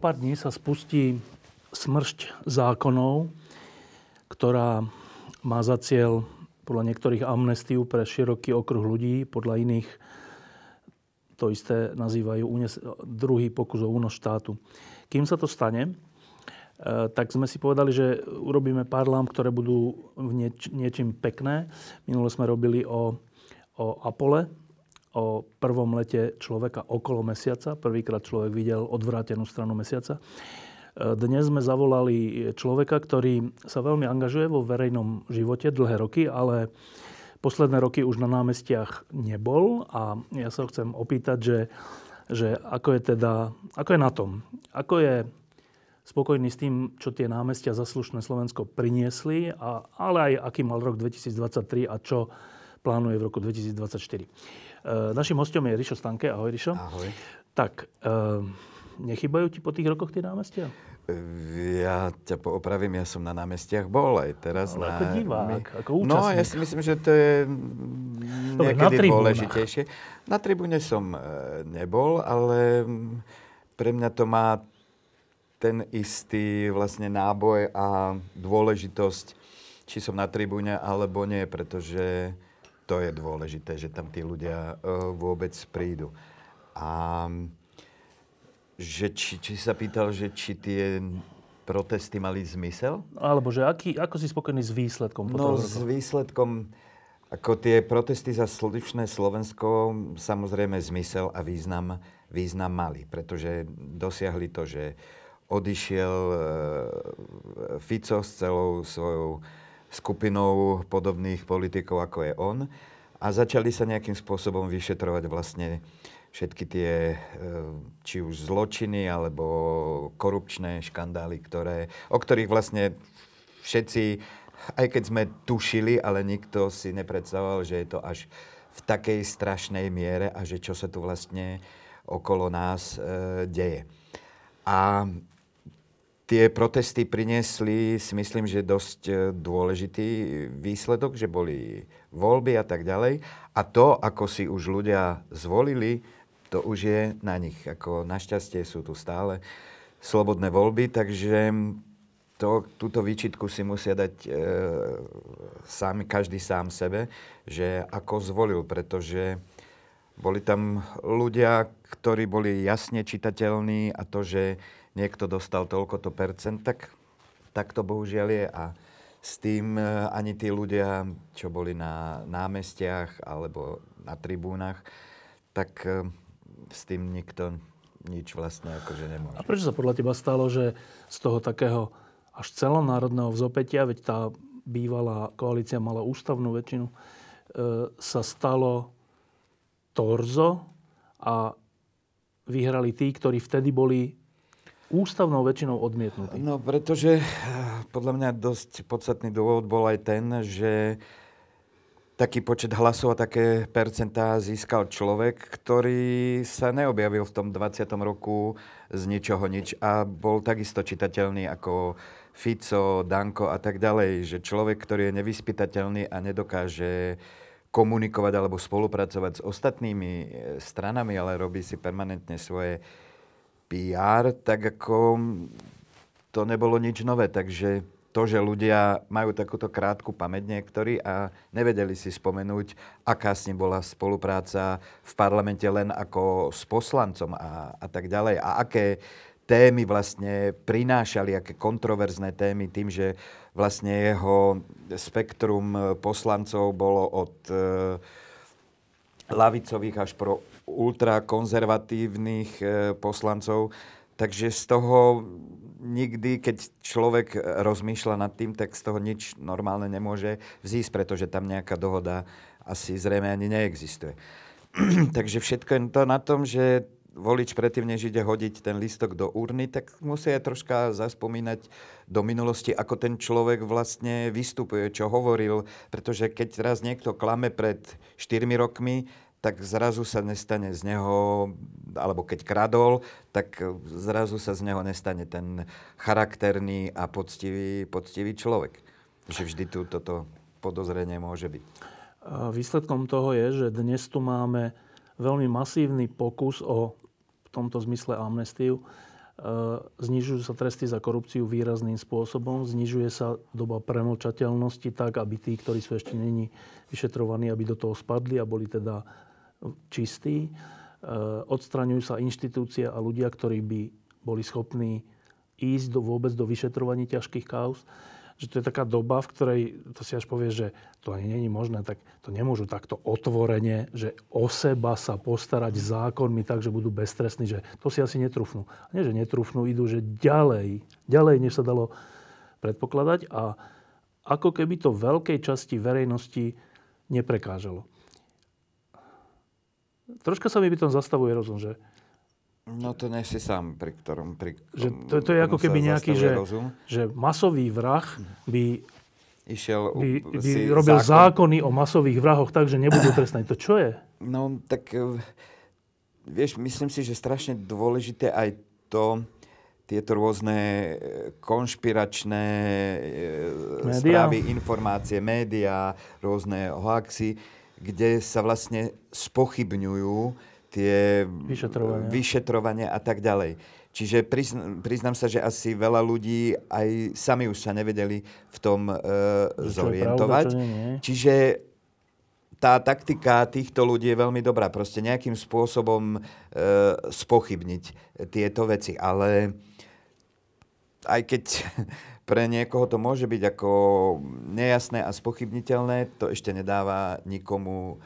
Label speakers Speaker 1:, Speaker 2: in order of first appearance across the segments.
Speaker 1: Pár dní sa spustí smršť zákonov, ktorá má za cieľ podľa niektorých amnestiu pre široký okruh ľudí, podľa iných to isté nazývajú druhý pokus o únos štátu. Kým sa to stane, e, tak sme si povedali, že urobíme pár lamp, ktoré budú nieč- niečím pekné. Minule sme robili o, o Apole, o prvom lete človeka okolo mesiaca. Prvýkrát človek videl odvrátenú stranu mesiaca. E, dnes sme zavolali človeka, ktorý sa veľmi angažuje vo verejnom živote dlhé roky, ale posledné roky už na námestiach nebol a ja sa ho chcem opýtať, že, že ako je teda, ako je na tom? Ako je spokojný s tým, čo tie námestia za slušné Slovensko priniesli, a, ale aj aký mal rok 2023 a čo plánuje v roku 2024. Eh, našim hostom je Rišo Stanke. Ahoj, Rišo.
Speaker 2: Ahoj.
Speaker 1: Tak, eh, nechybajú ti po tých rokoch tie námestia?
Speaker 2: Ja ťa poopravím, ja som na námestiach bol aj teraz.
Speaker 1: Ale
Speaker 2: na...
Speaker 1: ako divák, ako účastník.
Speaker 2: No, ja si myslím, že to je niekedy na dôležitejšie. Na tribúne som eh, nebol, ale pre mňa to má ten istý vlastne náboj a dôležitosť, či som na tribúne alebo nie, pretože to je dôležité, že tam tí ľudia uh, vôbec prídu. A že či, či sa pýtal, že či tie protesty mali zmysel?
Speaker 1: Alebo že aký, ako si spokojný s výsledkom?
Speaker 2: No s výsledkom, ako tie protesty za slušné Slovensko samozrejme zmysel a význam, význam mali, pretože dosiahli to, že odišiel uh, Fico s celou svojou skupinou podobných politikov, ako je on. A začali sa nejakým spôsobom vyšetrovať vlastne všetky tie, e, či už zločiny, alebo korupčné škandály, ktoré, o ktorých vlastne všetci, aj keď sme tušili, ale nikto si nepredstavoval, že je to až v takej strašnej miere a že čo sa tu vlastne okolo nás e, deje. A Tie protesty priniesli, si myslím, že dosť e, dôležitý výsledok, že boli voľby a tak ďalej. A to, ako si už ľudia zvolili, to už je na nich. Ako našťastie sú tu stále slobodné voľby, takže to, túto výčitku si musia dať e, sám, každý sám sebe, že ako zvolil, pretože boli tam ľudia, ktorí boli jasne čitateľní a to, že niekto dostal toľko to percent, tak, tak to bohužiaľ je. A s tým e, ani tí ľudia, čo boli na námestiach alebo na tribúnach, tak e, s tým nikto nič vlastne akože nemôže.
Speaker 1: A prečo sa podľa teba stalo, že z toho takého až celonárodného vzopetia, veď tá bývalá koalícia mala ústavnú väčšinu, e, sa stalo torzo a vyhrali tí, ktorí vtedy boli ústavnou väčšinou odmietnutý?
Speaker 2: No, pretože eh, podľa mňa dosť podstatný dôvod bol aj ten, že taký počet hlasov a také percentá získal človek, ktorý sa neobjavil v tom 20. roku z ničoho nič a bol takisto čitateľný ako Fico, Danko a tak ďalej, že človek, ktorý je nevyspytateľný a nedokáže komunikovať alebo spolupracovať s ostatnými eh, stranami, ale robí si permanentne svoje PR, tak ako to nebolo nič nové. Takže to, že ľudia majú takúto krátku pamäť niektorí a nevedeli si spomenúť, aká s ním bola spolupráca v parlamente len ako s poslancom a, a tak ďalej. A aké témy vlastne prinášali, aké kontroverzné témy tým, že vlastne jeho spektrum poslancov bolo od e, lavicových až pro ultrakonzervatívnych e, poslancov. Takže z toho nikdy, keď človek rozmýšľa nad tým, tak z toho nič normálne nemôže vzísť, pretože tam nejaká dohoda asi zrejme ani neexistuje. Takže všetko je to na tom, že volič predtým, než ide hodiť ten listok do urny, tak musí aj troška zaspomínať do minulosti, ako ten človek vlastne vystupuje, čo hovoril. Pretože keď raz niekto klame pred 4 rokmi, tak zrazu sa nestane z neho, alebo keď kradol, tak zrazu sa z neho nestane ten charakterný a poctivý, poctivý človek. Že vždy tu toto podozrenie môže byť.
Speaker 1: Výsledkom toho je, že dnes tu máme veľmi masívny pokus o v tomto zmysle amnestiu. E, znižujú sa tresty za korupciu výrazným spôsobom, znižuje sa doba premlčateľnosti tak, aby tí, ktorí sú ešte není vyšetrovaní, aby do toho spadli a boli teda čistí. E, odstraňujú sa inštitúcie a ľudia, ktorí by boli schopní ísť do, vôbec do vyšetrovaní ťažkých kauz. Že to je taká doba, v ktorej to si až povie, že to ani není možné, tak to nemôžu takto otvorene, že o seba sa postarať zákonmi tak, že budú beztrestní, že to si asi netrúfnú. A nie, že netrúfnú, idú, že ďalej, ďalej, než sa dalo predpokladať a ako keby to veľkej časti verejnosti neprekážalo troška sa mi by tom zastavuje rozum, že...
Speaker 2: No to nie si sám, pri ktorom... Pri
Speaker 1: že to, to je ako keby nejaký, že, že masový vrah by
Speaker 2: išiel
Speaker 1: by, by robil zákon. zákony o masových vrahoch tak, že nebudú trestaní. To čo je?
Speaker 2: No tak, e, vieš, myslím si, že strašne dôležité aj to, tieto rôzne e, konšpiračné e, média. správy, informácie, médiá, rôzne hoaxy, kde sa vlastne spochybňujú tie
Speaker 1: vyšetrovania,
Speaker 2: vyšetrovania a tak ďalej. Čiže priznám, priznám sa, že asi veľa ľudí aj sami už sa nevedeli v tom e, zorientovať. Pravda, nie. Čiže tá taktika týchto ľudí je veľmi dobrá. Proste nejakým spôsobom e, spochybniť tieto veci. Ale aj keď pre niekoho to môže byť ako nejasné a spochybniteľné, to ešte nedáva nikomu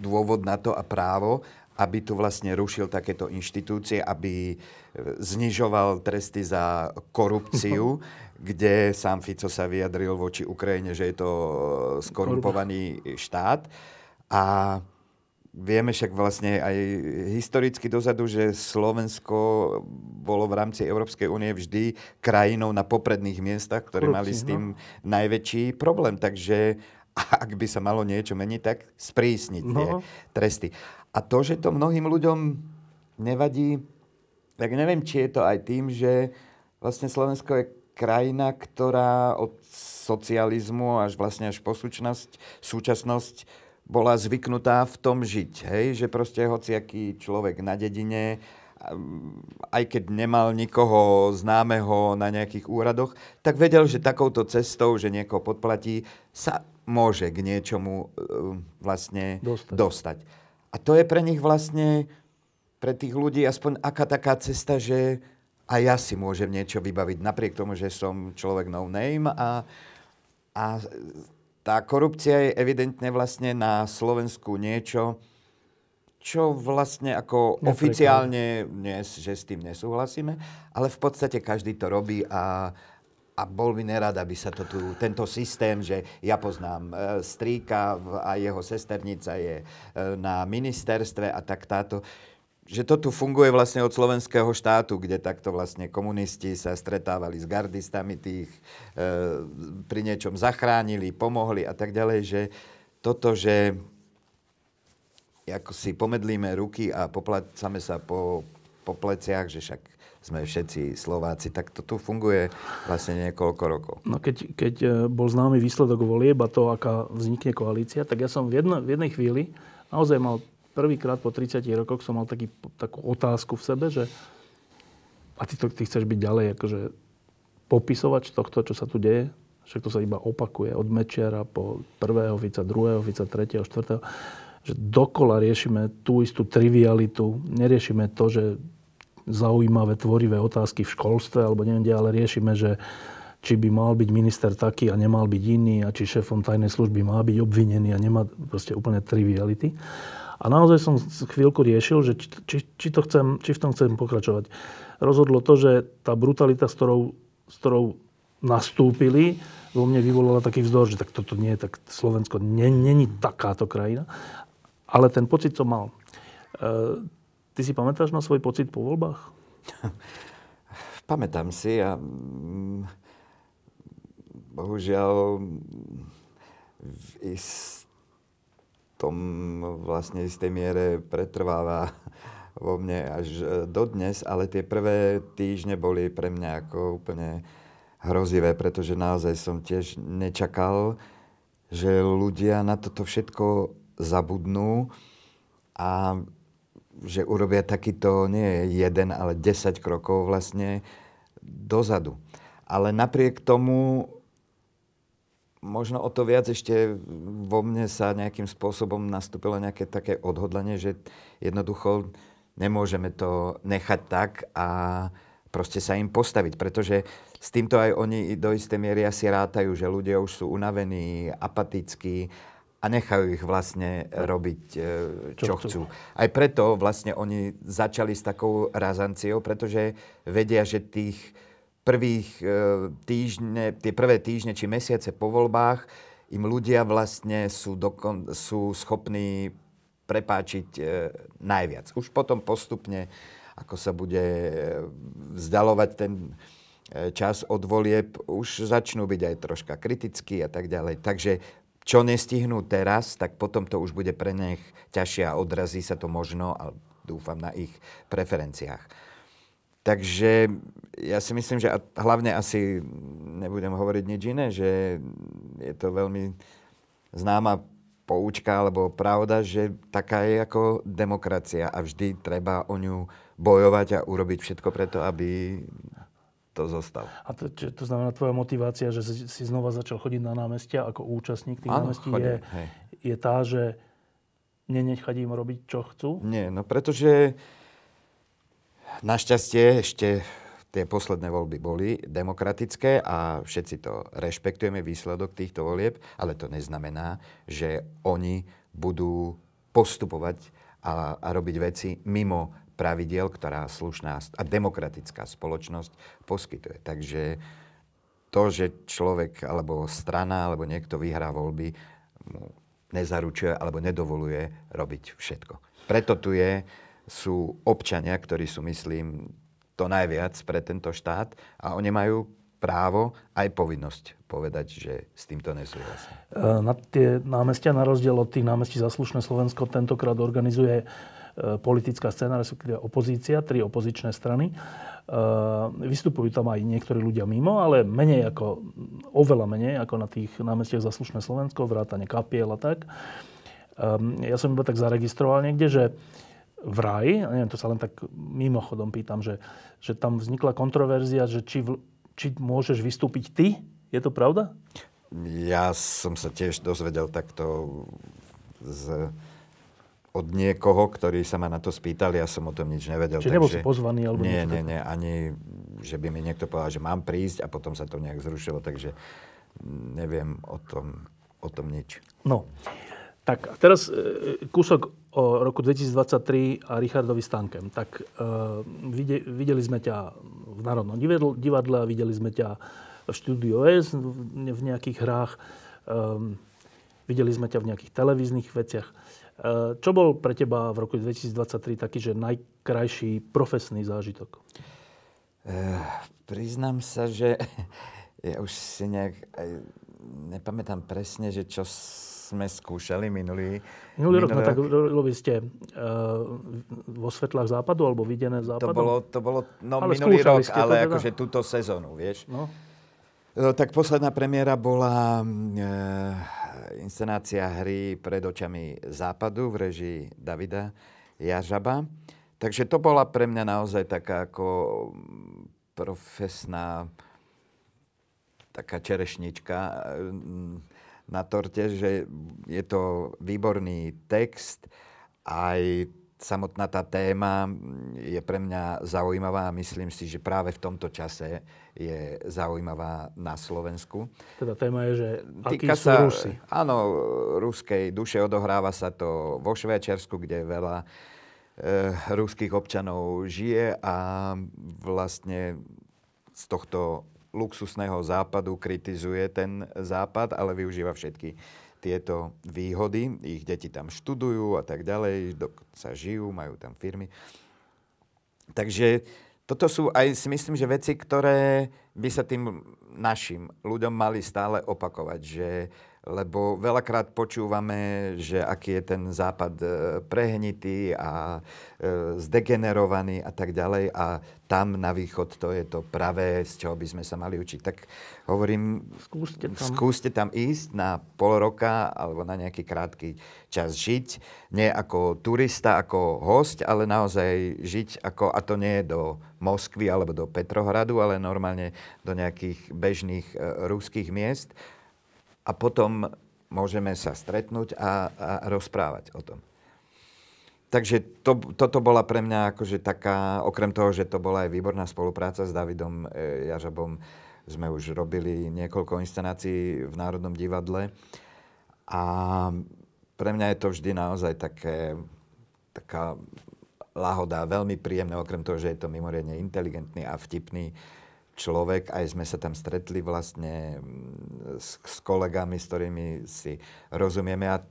Speaker 2: dôvod na to a právo, aby tu vlastne rušil takéto inštitúcie, aby znižoval tresty za korupciu, kde sám Fico sa vyjadril voči Ukrajine, že je to skorumpovaný štát. A Vieme však vlastne aj historicky dozadu, že Slovensko bolo v rámci Európskej únie vždy krajinou na popredných miestach, ktoré Korupci, mali s tým no. najväčší problém. Takže ak by sa malo niečo meniť, tak sprísniť no. tie tresty. A to, že to mnohým ľuďom nevadí, tak neviem, či je to aj tým, že vlastne Slovensko je krajina, ktorá od socializmu až vlastne až po súčasnosť, súčasnosť bola zvyknutá v tom žiť. Hej? Že proste hociaký človek na dedine, aj keď nemal nikoho známeho na nejakých úradoch, tak vedel, že takouto cestou, že niekoho podplatí, sa môže k niečomu e, vlastne dostať. dostať. A to je pre nich vlastne, pre tých ľudí aspoň aká taká cesta, že aj ja si môžem niečo vybaviť, napriek tomu, že som človek no name a, a tá korupcia je evidentne vlastne na Slovensku niečo, čo vlastne ako Neprekladá. oficiálne, nie, že s tým nesúhlasíme, ale v podstate každý to robí a, a bol by nerad, aby sa to tu, tento systém, že ja poznám e, strýka a jeho sesternica je e, na ministerstve a tak táto, že to tu funguje vlastne od slovenského štátu, kde takto vlastne komunisti sa stretávali s gardistami tých, e, pri niečom zachránili, pomohli a tak ďalej, že toto, že ako si pomedlíme ruky a poplácame sa po, po pleciach, že však sme všetci Slováci, tak to tu funguje vlastne niekoľko rokov.
Speaker 1: No keď, keď e, bol známy výsledok volieb a to, aká vznikne koalícia, tak ja som v, jedno, v jednej chvíli naozaj mal prvýkrát po 30 rokoch som mal taký, takú otázku v sebe, že a ty, to, ty chceš byť ďalej akože popisovač tohto, čo sa tu deje? Však to sa iba opakuje od Mečiara po prvého Fica, druhého Fica, tretieho, štvrtého. Že dokola riešime tú istú trivialitu. Neriešime to, že zaujímavé, tvorivé otázky v školstve, alebo neviem kde, ale riešime, že či by mal byť minister taký a nemal byť iný, a či šéfom tajnej služby má byť obvinený a nemá proste úplne triviality. A naozaj som chvíľku riešil, že či, či, to chcem, či v tom chcem pokračovať. Rozhodlo to, že tá brutalita, s ktorou, s ktorou nastúpili, vo mne vyvolala taký vzdor, že tak toto nie je, tak Slovensko není takáto krajina. Ale ten pocit som mal. Ty si pamätáš na svoj pocit po voľbách?
Speaker 2: Pamätám si a mm, bohužiaľ v istom vlastne istej miere pretrváva vo mne až e, dodnes, ale tie prvé týždne boli pre mňa ako úplne hrozivé, pretože naozaj som tiež nečakal, že ľudia na toto všetko zabudnú a že urobia takýto nie jeden, ale 10 krokov vlastne dozadu. Ale napriek tomu možno o to viac ešte vo mne sa nejakým spôsobom nastúpilo nejaké také odhodlanie, že jednoducho nemôžeme to nechať tak a proste sa im postaviť, pretože s týmto aj oni do istej miery asi rátajú, že ľudia už sú unavení, apatickí a nechajú ich vlastne robiť, e, čo, čo chcú. Aj preto vlastne oni začali s takou razanciou, pretože vedia, že tých prvých e, týždne, tie prvé týždne či mesiace po voľbách im ľudia vlastne sú, dokon, sú schopní prepáčiť e, najviac. Už potom postupne, ako sa bude vzdalovať ten e, čas od volieb, už začnú byť aj troška kritickí a tak ďalej. Takže čo nestihnú teraz, tak potom to už bude pre nich ťažšie a odrazí sa to možno, ale dúfam, na ich preferenciách. Takže ja si myslím, že hlavne asi nebudem hovoriť nič iné, že je to veľmi známa poučka alebo pravda, že taká je ako demokracia a vždy treba o ňu bojovať a urobiť všetko preto, aby to zostalo.
Speaker 1: A to, čo, to znamená, tvoja motivácia, že si znova začal chodiť na námestia ako účastník tých námestí, je, je tá, že nenechať im robiť, čo chcú?
Speaker 2: Nie, no pretože Našťastie ešte tie posledné voľby boli demokratické a všetci to rešpektujeme, výsledok týchto volieb, ale to neznamená, že oni budú postupovať a, a robiť veci mimo pravidiel, ktorá slušná a demokratická spoločnosť poskytuje. Takže to, že človek alebo strana alebo niekto vyhrá voľby, mu nezaručuje alebo nedovoluje robiť všetko. Preto tu je sú občania, ktorí sú, myslím, to najviac pre tento štát a oni majú právo aj povinnosť povedať, že s týmto nesúhlasia.
Speaker 1: E, na tie námestia, na rozdiel od tých námestí za slušné Slovensko, tentokrát organizuje e, politická scéna, respektíve opozícia, tri opozičné strany. E, vystupujú tam aj niektorí ľudia mimo, ale menej ako, oveľa menej ako na tých námestiach za slušné Slovensko, vrátane kapiel a tak. Ja som iba tak zaregistroval niekde, že vraj, neviem, to sa len tak mimochodom pýtam, že, že tam vznikla kontroverzia, že či, či môžeš vystúpiť ty. Je to pravda?
Speaker 2: Ja som sa tiež dozvedel takto z, od niekoho, ktorý sa ma na to spýtal, ja som o tom nič nevedel.
Speaker 1: Čiže nebol si pozvaný? Alebo
Speaker 2: nie, nie, nie, ani že by mi niekto povedal, že mám prísť a potom sa to nejak zrušilo, takže neviem o tom, o tom nič.
Speaker 1: No, tak a teraz e, kúsok o roku 2023 a Richardovi Stankem. Tak uh, videli sme ťa v Národnom divadle, videli sme ťa v štúdiu S v nejakých hrách, um, videli sme ťa v nejakých televíznych veciach. Uh, čo bol pre teba v roku 2023 taký, že najkrajší profesný zážitok?
Speaker 2: Uh, priznám sa, že ja už si nejak nepamätám presne, že čo sme skúšali minulý...
Speaker 1: Minulý rok, no tak robili ste uh, vo svetlách západu, alebo videné západu?
Speaker 2: To bolo, to bolo no, ale minulý rok, ale teda? akože túto sezónu, vieš. No. No, tak posledná premiéra bola e, inscenácia hry pred očami západu v režii Davida Jažaba. Takže to bola pre mňa naozaj taká ako profesná taká čerešnička na torte, že je to výborný text, aj samotná tá téma je pre mňa zaujímavá a myslím si, že práve v tomto čase je zaujímavá na Slovensku.
Speaker 1: Teda téma je, že akí Týka sú sa, Rusy.
Speaker 2: Áno, ruskej duše odohráva sa to vo Švajčiarsku, kde veľa e, ruských občanov žije a vlastne z tohto luxusného západu kritizuje ten západ, ale využíva všetky tieto výhody. Ich deti tam študujú a tak ďalej, sa žijú, majú tam firmy. Takže toto sú aj si myslím, že veci, ktoré by sa tým našim ľuďom mali stále opakovať, že lebo veľakrát počúvame, že aký je ten západ e, prehnitý a e, zdegenerovaný a tak ďalej a tam na východ to je to pravé, z čoho by sme sa mali učiť. Tak hovorím, skúste tam, skúste tam ísť na pol roka alebo na nejaký krátky čas žiť. Nie ako turista, ako host, ale naozaj žiť ako, a to nie je do Moskvy alebo do Petrohradu, ale normálne do nejakých bežných e, ruských miest a potom môžeme sa stretnúť a, a rozprávať o tom. Takže to, toto bola pre mňa akože taká, okrem toho, že to bola aj výborná spolupráca s Davidom e, Jažabom, sme už robili niekoľko inscenácií v Národnom divadle a pre mňa je to vždy naozaj také, taká lahoda, veľmi príjemné, okrem toho, že je to mimoriadne inteligentný a vtipný človek, aj sme sa tam stretli vlastne mm, s, s kolegami, s ktorými si rozumieme a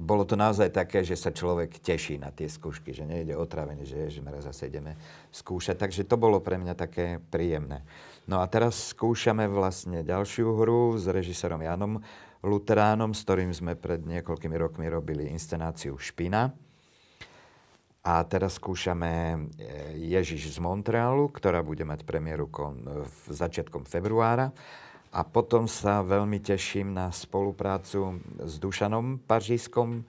Speaker 2: bolo to naozaj také, že sa človek teší na tie skúšky, že nejde o trávenie, že, my zase ideme skúšať. Takže to bolo pre mňa také príjemné. No a teraz skúšame vlastne ďalšiu hru s režisérom Janom Luteránom, s ktorým sme pred niekoľkými rokmi robili inscenáciu Špina a teraz skúšame e, Ježiš z Montrealu, ktorá bude mať premiéru v začiatkom februára. A potom sa veľmi teším na spoluprácu s Dušanom Paržískom,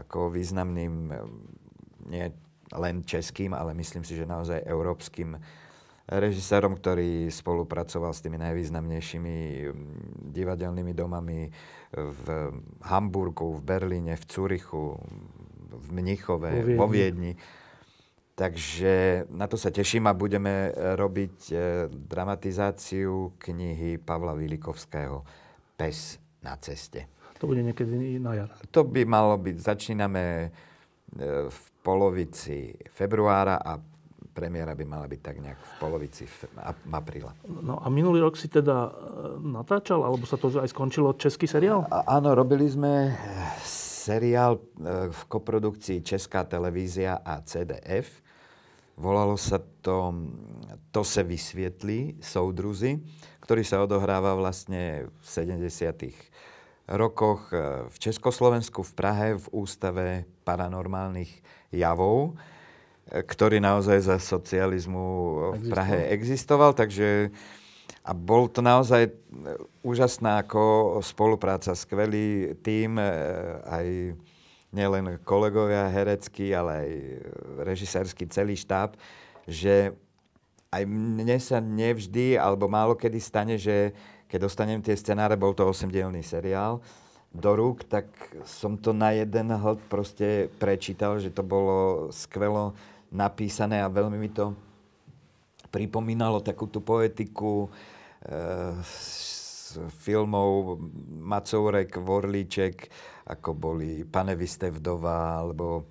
Speaker 2: ako významným, e, nie len českým, ale myslím si, že naozaj európskym režisérom, ktorý spolupracoval s tými najvýznamnejšími divadelnými domami v Hamburgu, v Berlíne, v Curichu, v Mnichove, vo Viedni. Vo Viedni. Takže na to sa teším a budeme e, robiť e, dramatizáciu knihy Pavla Vilikovského Pes na ceste.
Speaker 1: To bude niekedy na jar.
Speaker 2: To by malo byť, začíname e, v polovici februára a premiéra by mala byť tak nejak v polovici apríla.
Speaker 1: No a minulý rok si teda natáčal, alebo sa to aj skončilo český seriál?
Speaker 2: A, áno, robili sme seriál e, v koprodukcii Česká televízia a CDF. Volalo sa to To se vysvietlí, soudruzy, ktorý sa odohráva vlastne v 70. rokoch e, v Československu, v Prahe, v Ústave paranormálnych javov, e, ktorý naozaj za socializmu v Prahe existoval, takže a bol to naozaj e, úžasná ako spolupráca, skvelý tým, e, aj nielen kolegovia herecký, ale aj režisérsky celý štáb, že aj mne sa nevždy, alebo málo kedy stane, že keď dostanem tie scenáre, bol to 8-dielný seriál, do rúk, tak som to na jeden hľad proste prečítal, že to bolo skvelo napísané a veľmi mi to pripomínalo takú tú poetiku, z filmov Macourek, Vorlíček, ako boli Pane vdova, alebo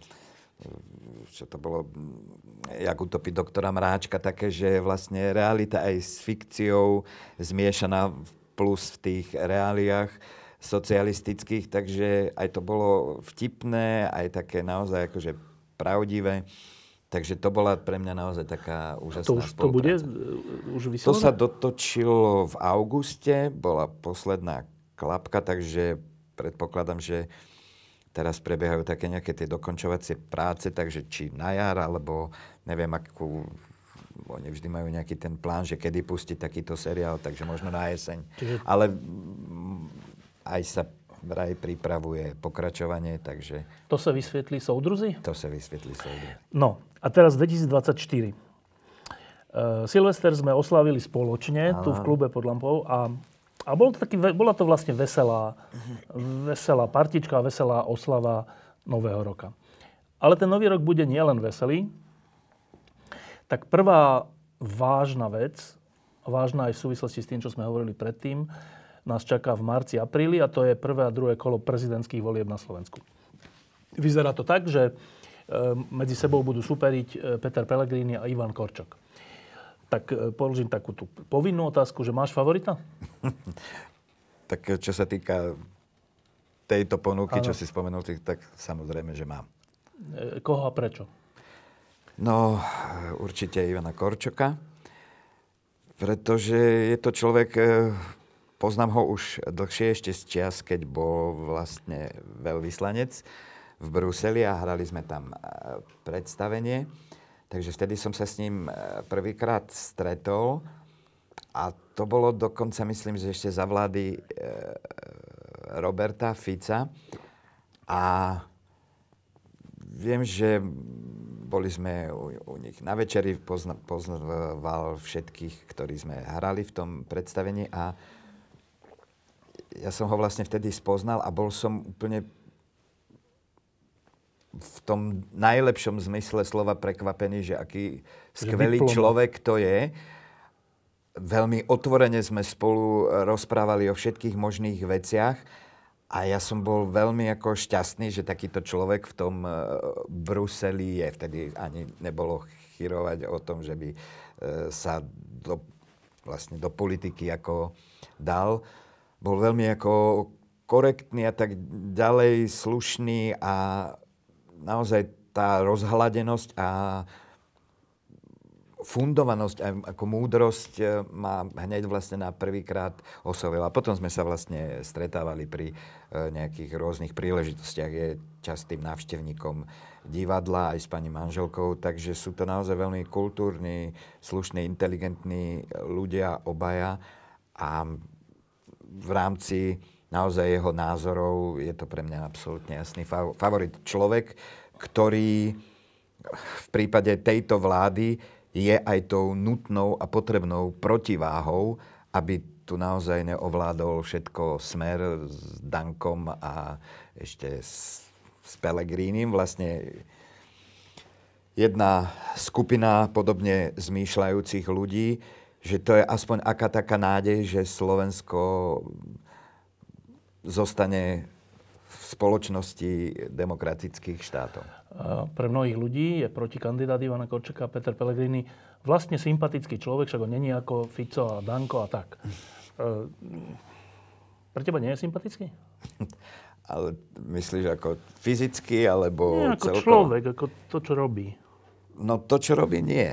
Speaker 2: čo to bolo, jak utopiť doktora Mráčka, také, že vlastne realita aj s fikciou zmiešaná plus v tých reáliách socialistických, takže aj to bolo vtipné, aj také naozaj akože pravdivé. Takže to bola pre mňa naozaj taká úžasná
Speaker 1: to už to bude už vysielané?
Speaker 2: To sa dotočilo v auguste, bola posledná klapka, takže predpokladám, že teraz prebiehajú také nejaké tie dokončovacie práce, takže či na jar, alebo neviem, akú oni vždy majú nejaký ten plán, že kedy pustiť takýto seriál, takže možno na jeseň. Čiže... Ale aj sa vraj pripravuje pokračovanie, takže...
Speaker 1: To sa vysvetlí soudruzi?
Speaker 2: To sa vysvetlí soudruzi.
Speaker 1: No, a teraz 2024. Uh, Silvester sme oslavili spoločne Aha. tu v klube pod lampou a, a bol to taký, bola to vlastne veselá, veselá partička, veselá oslava Nového roka. Ale ten nový rok bude nielen veselý, tak prvá vážna vec, vážna aj v súvislosti s tým, čo sme hovorili predtým, nás čaká v marci, apríli a to je prvé a druhé kolo prezidentských volieb na Slovensku. Vyzerá to tak, že e, medzi sebou budú superiť e, Peter Pellegrini a Ivan Korčok. Tak e, položím takú tú povinnú otázku, že máš favorita?
Speaker 2: tak čo sa týka tejto ponuky, ano. čo si spomenul, tak samozrejme, že mám.
Speaker 1: E, koho a prečo?
Speaker 2: No, určite Ivana Korčoka, pretože je to človek, poznám ho už dlhšie, ešte z čias, keď bol vlastne veľvyslanec v Bruseli a hrali sme tam e, predstavenie. Takže vtedy som sa s ním prvýkrát stretol a to bolo dokonca, myslím, že ešte za vlády Roberta Fica. A viem, že boli sme u, u nich na večeri, pozna, poznával všetkých, ktorí sme hrali v tom predstavení a ja som ho vlastne vtedy spoznal a bol som úplne v tom najlepšom zmysle slova prekvapený, že aký skvelý človek to je. Veľmi otvorene sme spolu rozprávali o všetkých možných veciach a ja som bol veľmi ako šťastný, že takýto človek v tom uh, Bruseli je. Vtedy ani nebolo chyrovať o tom, že by uh, sa do, vlastne do politiky ako dal. Bol veľmi ako korektný a tak ďalej, slušný a naozaj tá rozhladenosť a fundovanosť a ako múdrosť e, ma hneď vlastne na prvýkrát oslovila. Potom sme sa vlastne stretávali pri e, nejakých rôznych príležitostiach. Je častým návštevníkom divadla aj s pani manželkou, takže sú to naozaj veľmi kultúrni, slušní, inteligentní ľudia obaja a v rámci naozaj jeho názorov je to pre mňa absolútne jasný favorit. Človek, ktorý v prípade tejto vlády je aj tou nutnou a potrebnou protiváhou, aby tu naozaj neovládol všetko smer s Dankom a ešte s, s Pelegrínim. Vlastne jedna skupina podobne zmýšľajúcich ľudí, že to je aspoň aká taká nádej, že Slovensko zostane v spoločnosti demokratických štátov
Speaker 1: pre mnohých ľudí je protikandidát Ivana Korčeka Peter Pellegrini vlastne sympatický človek, však ho není ako Fico a Danko a tak. E, pre teba nie je sympatický?
Speaker 2: Ale myslíš ako fyzicky, alebo
Speaker 1: Nie, ako celkovo? človek, ako to, čo robí.
Speaker 2: No to, čo robí, nie.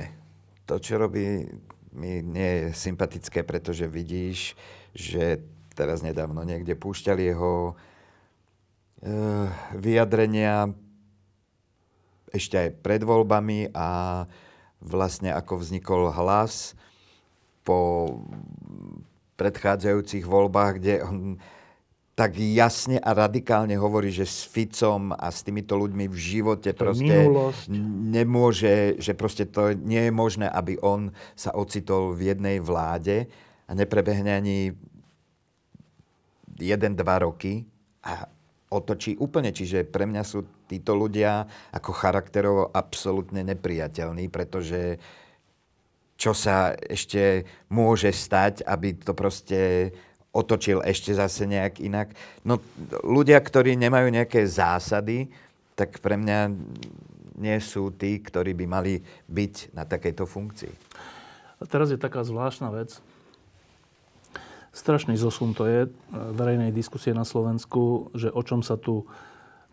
Speaker 2: To, čo robí, mi nie je sympatické, pretože vidíš, že teraz nedávno niekde púšťali jeho e, vyjadrenia ešte aj pred voľbami a vlastne ako vznikol hlas po predchádzajúcich voľbách, kde on tak jasne a radikálne hovorí, že s Ficom a s týmito ľuďmi v živote to proste nemôže, že proste to nie je možné, aby on sa ocitol v jednej vláde a neprebehne ani jeden, dva roky a otočí úplne. Čiže pre mňa sú títo ľudia ako charakterovo absolútne nepriateľní, pretože čo sa ešte môže stať, aby to proste otočil ešte zase nejak inak. No ľudia, ktorí nemajú nejaké zásady, tak pre mňa nie sú tí, ktorí by mali byť na takejto funkcii.
Speaker 1: A teraz je taká zvláštna vec, strašný zosun to je e, verejnej diskusie na Slovensku, že o čom sa tu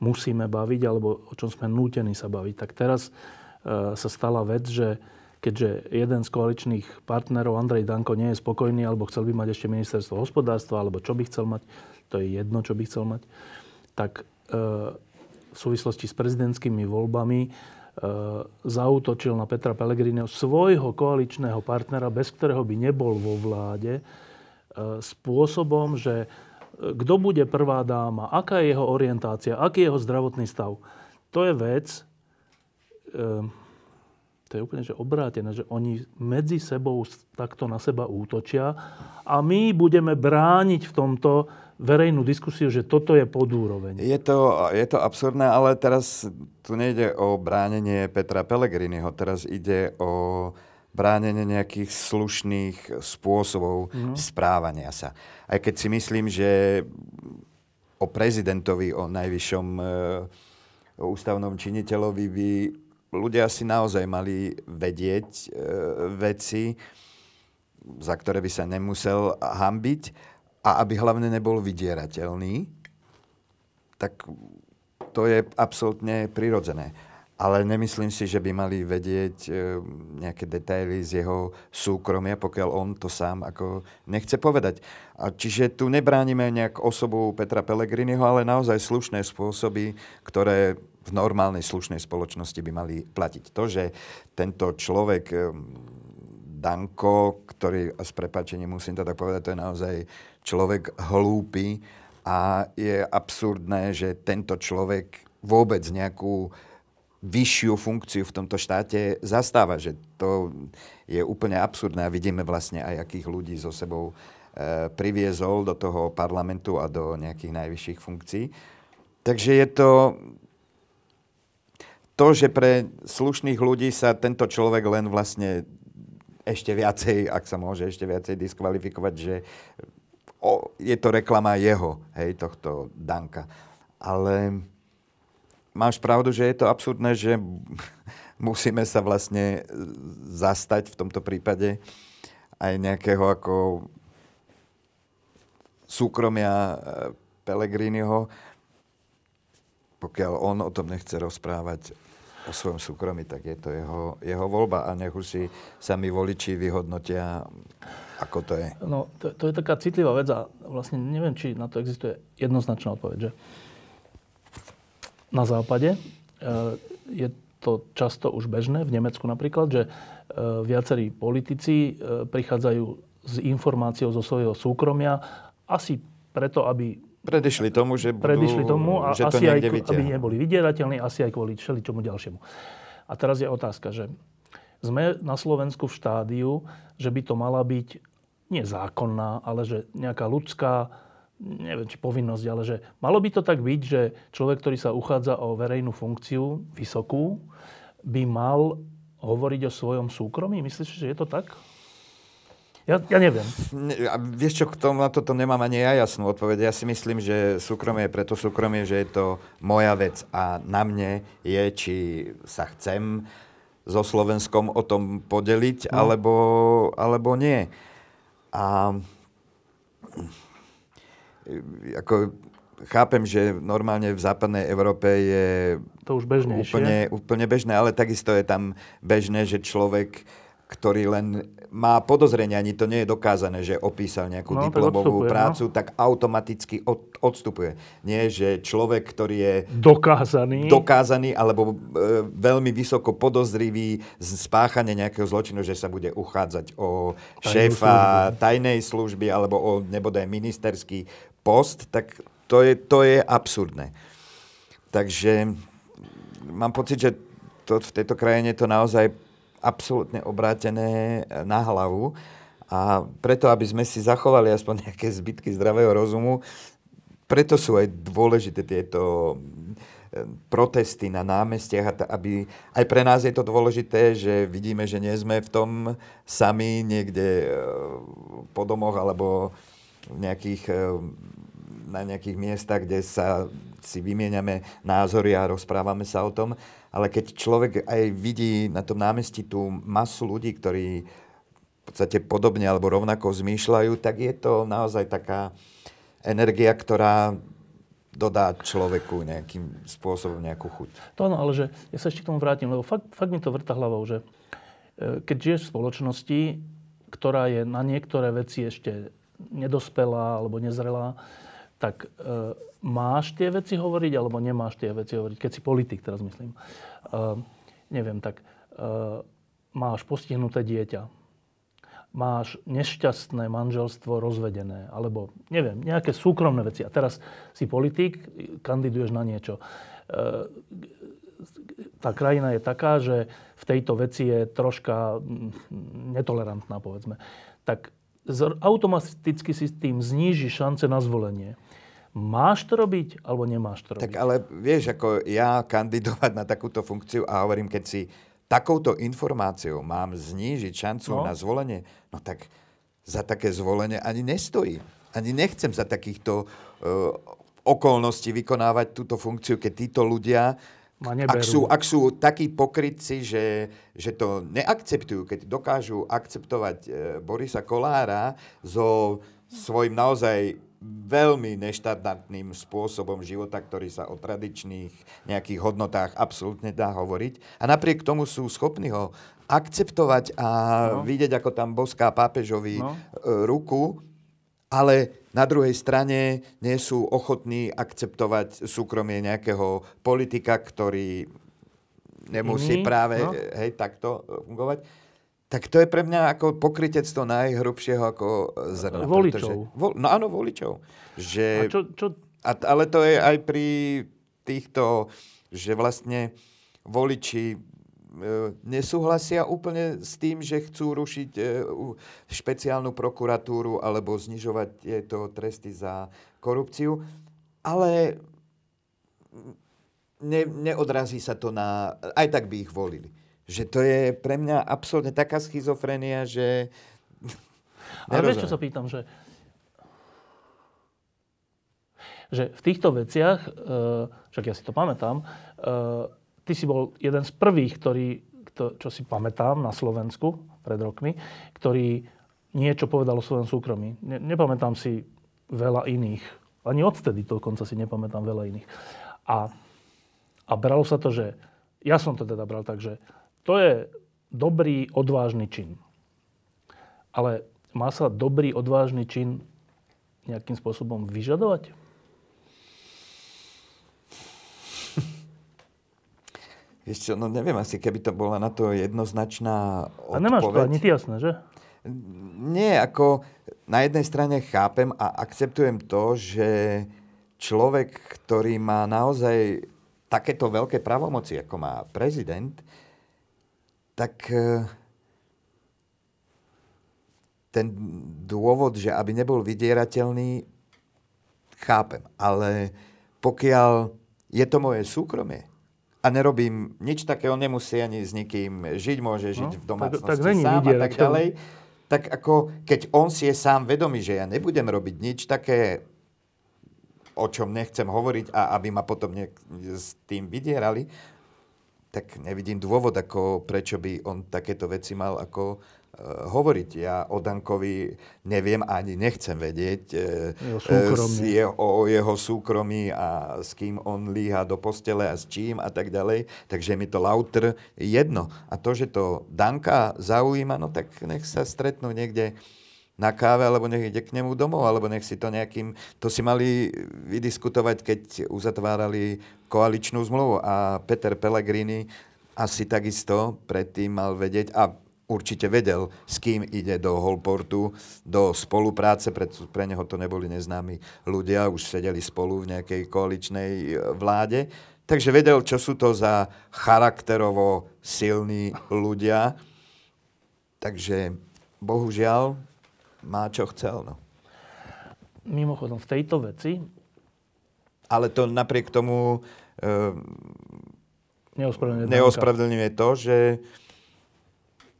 Speaker 1: musíme baviť, alebo o čom sme nútení sa baviť. Tak teraz e, sa stala vec, že keďže jeden z koaličných partnerov, Andrej Danko, nie je spokojný, alebo chcel by mať ešte ministerstvo hospodárstva, alebo čo by chcel mať, to je jedno, čo by chcel mať, tak e, v súvislosti s prezidentskými voľbami zautočil na Petra Pellegriniho, svojho koaličného partnera, bez ktorého by nebol vo vláde, E, spôsobom, že e, kto bude prvá dáma, aká je jeho orientácia, aký je jeho zdravotný stav. To je vec, e, to je úplne že obrátené, že oni medzi sebou takto na seba útočia a my budeme brániť v tomto verejnú diskusiu, že toto je podúroveň.
Speaker 2: Je to, je to absurdné, ale teraz tu nejde o bránenie Petra Pellegriniho, teraz ide o bránenie nejakých slušných spôsobov mm. správania sa. Aj keď si myslím, že o prezidentovi, o najvyššom e, ústavnom činiteľovi by ľudia si naozaj mali vedieť e, veci, za ktoré by sa nemusel hambiť a aby hlavne nebol vydierateľný. tak to je absolútne prirodzené. Ale nemyslím si, že by mali vedieť e, nejaké detaily z jeho súkromia, pokiaľ on to sám ako nechce povedať. A čiže tu nebránime nejak osobu Petra Pellegriniho, ale naozaj slušné spôsoby, ktoré v normálnej slušnej spoločnosti by mali platiť. To, že tento človek, e, Danko, ktorý, s prepačením musím to tak povedať, to je naozaj človek hlúpy a je absurdné, že tento človek vôbec nejakú vyššiu funkciu v tomto štáte zastáva. Že to je úplne absurdné a vidíme vlastne aj, akých ľudí so sebou e, priviezol do toho parlamentu a do nejakých najvyšších funkcií. Takže je to to, že pre slušných ľudí sa tento človek len vlastne ešte viacej, ak sa môže ešte viacej diskvalifikovať, že o, je to reklama jeho, hej, tohto Danka. Ale máš pravdu, že je to absurdné, že musíme sa vlastne zastať v tomto prípade aj nejakého ako súkromia eh, Pelegriniho, pokiaľ on o tom nechce rozprávať o svojom súkromí, tak je to jeho, jeho voľba a nech už si sami voliči vyhodnotia, ako to je.
Speaker 1: No, to, to je taká citlivá vec a vlastne neviem, či na to existuje jednoznačná odpoveď, že na západe. E, je to často už bežné, v Nemecku napríklad, že e, viacerí politici e, prichádzajú s informáciou zo svojho súkromia asi preto, aby
Speaker 2: Predišli tomu, že budú,
Speaker 1: predišli tomu a
Speaker 2: že
Speaker 1: asi aj,
Speaker 2: vyťahnu.
Speaker 1: aby neboli vydierateľní, asi aj kvôli čomu ďalšiemu. A teraz je otázka, že sme na Slovensku v štádiu, že by to mala byť nie zákonná, ale že nejaká ľudská neviem, či povinnosť, ale že malo by to tak byť, že človek, ktorý sa uchádza o verejnú funkciu, vysokú, by mal hovoriť o svojom súkromí? Myslíš, že je to tak? Ja, ja neviem.
Speaker 2: A vieš čo, k tomu, na toto nemám ani ja jasnú odpoveď. Ja si myslím, že súkromie je preto súkromie, že je to moja vec a na mne je, či sa chcem so Slovenskom o tom podeliť, no. alebo, alebo nie. A ako chápem, že normálne v západnej Európe je
Speaker 1: to už
Speaker 2: úplne, úplne bežné, ale takisto je tam bežné, že človek, ktorý len má podozrenie, ani to nie je dokázané, že opísal nejakú no, diplomovú no. prácu, no. tak automaticky od, odstupuje. Nie, že človek, ktorý je
Speaker 1: dokázaný,
Speaker 2: dokázaný alebo e, veľmi vysoko podozrivý z spáchania nejakého zločinu, že sa bude uchádzať o šéfa služby. tajnej služby alebo o nebodaj ministerský post, tak to je, to je absurdné. Takže mám pocit, že to, v tejto krajine to naozaj absolútne obrátené na hlavu. A preto, aby sme si zachovali aspoň nejaké zbytky zdravého rozumu, preto sú aj dôležité tieto eh, protesty na námestiach, aby aj pre nás je to dôležité, že vidíme, že nie sme v tom sami niekde eh, po domoch alebo v nejakých na nejakých miestach, kde sa si vymieňame názory a rozprávame sa o tom. Ale keď človek aj vidí na tom námestí tú masu ľudí, ktorí v podstate podobne alebo rovnako zmýšľajú, tak je to naozaj taká energia, ktorá dodá človeku nejakým spôsobom nejakú chuť.
Speaker 1: To áno, ale že ja sa ešte k tomu vrátim, lebo fakt, fakt mi to vrta hlavou, že e, keď žiješ v spoločnosti, ktorá je na niektoré veci ešte nedospelá alebo nezrelá, tak e, máš tie veci hovoriť, alebo nemáš tie veci hovoriť? Keď si politik, teraz myslím. E, neviem, tak e, máš postihnuté dieťa, máš nešťastné manželstvo rozvedené, alebo neviem, nejaké súkromné veci. A teraz si politik, kandiduješ na niečo. E, tá krajina je taká, že v tejto veci je troška mm, netolerantná, povedzme. Tak automaticky si tým zníži šance na zvolenie. Máš to robiť, alebo nemáš to robiť?
Speaker 2: Tak ale vieš, ako ja kandidovať na takúto funkciu a hovorím, keď si takouto informáciou mám znížiť šancu no. na zvolenie, no tak za také zvolenie ani nestojí. Ani nechcem za takýchto uh, okolností vykonávať túto funkciu, keď títo ľudia ak sú, ak sú takí pokrytci, že, že to neakceptujú, keď dokážu akceptovať e, Borisa Kolára so svojím naozaj veľmi neštandardným spôsobom života, ktorý sa o tradičných nejakých hodnotách absolútne dá hovoriť. A napriek tomu sú schopní ho akceptovať a no. vidieť, ako tam boská pápežovi no. ruku, ale na druhej strane nie sú ochotní akceptovať súkromie nejakého politika, ktorý nemusí Iný, práve no. hej, takto fungovať. Tak to je pre mňa ako pokrytectvo najhrubšieho ako zrna.
Speaker 1: Voličov.
Speaker 2: Pretože, vo, no áno, voličov. Že,
Speaker 1: a čo, čo...
Speaker 2: A, ale to je aj pri týchto, že vlastne voliči e, nesúhlasia úplne s tým, že chcú rušiť e, špeciálnu prokuratúru alebo znižovať tieto tresty za korupciu, ale ne, neodrazí sa to na... Aj tak by ich volili že to je pre mňa absolútne taká schizofrenia, že...
Speaker 1: Ale vieš, čo sa pýtam, že, že v týchto veciach, uh, však ja si to pamätám, uh, ty si bol jeden z prvých, ktorý, kto, čo si pamätám na Slovensku pred rokmi, ktorý niečo povedal o svojom súkromí. Ne, nepamätám si veľa iných. Ani odtedy dokonca si nepamätám veľa iných. A, a bralo sa to, že ja som to teda bral tak, že to je dobrý, odvážny čin. Ale má sa dobrý, odvážny čin nejakým spôsobom vyžadovať?
Speaker 2: Ešte, no neviem, asi keby to bola na to jednoznačná odpoveď.
Speaker 1: A nemáš to ani ty jasné, že?
Speaker 2: Nie, ako na jednej strane chápem a akceptujem to, že človek, ktorý má naozaj takéto veľké pravomoci, ako má prezident, tak e, ten dôvod, že aby nebol vydierateľný, chápem. Ale pokiaľ je to moje súkromie a nerobím nič takého, nemusí ani s nikým žiť, môže žiť no, v domácnosti tak, tak sám a tak ďalej, tak ako keď on si je sám vedomý, že ja nebudem robiť nič také, o čom nechcem hovoriť a aby ma potom ne- s tým vydierali, tak nevidím dôvod, ako prečo by on takéto veci mal ako uh, hovoriť. Ja o Dankovi neviem ani nechcem vedieť uh, jeho, o jeho súkromí a s kým on líha do postele a s čím a tak ďalej. Takže mi to lauter jedno. A to, že to Danka zaujíma, no tak nech sa stretnú niekde na káve, alebo nech ide k nemu domov, alebo nech si to nejakým... To si mali vydiskutovať, keď uzatvárali koaličnú zmluvu a Peter Pellegrini asi takisto predtým mal vedieť a určite vedel, s kým ide do Holportu, do spolupráce, pre, pre neho to neboli neznámi ľudia, už sedeli spolu v nejakej koaličnej e, vláde, takže vedel, čo sú to za charakterovo silní ľudia. Takže bohužiaľ má, čo chcel. No.
Speaker 1: Mimochodom, v tejto veci...
Speaker 2: Ale to napriek tomu e,
Speaker 1: neospravedlňuje,
Speaker 2: to, že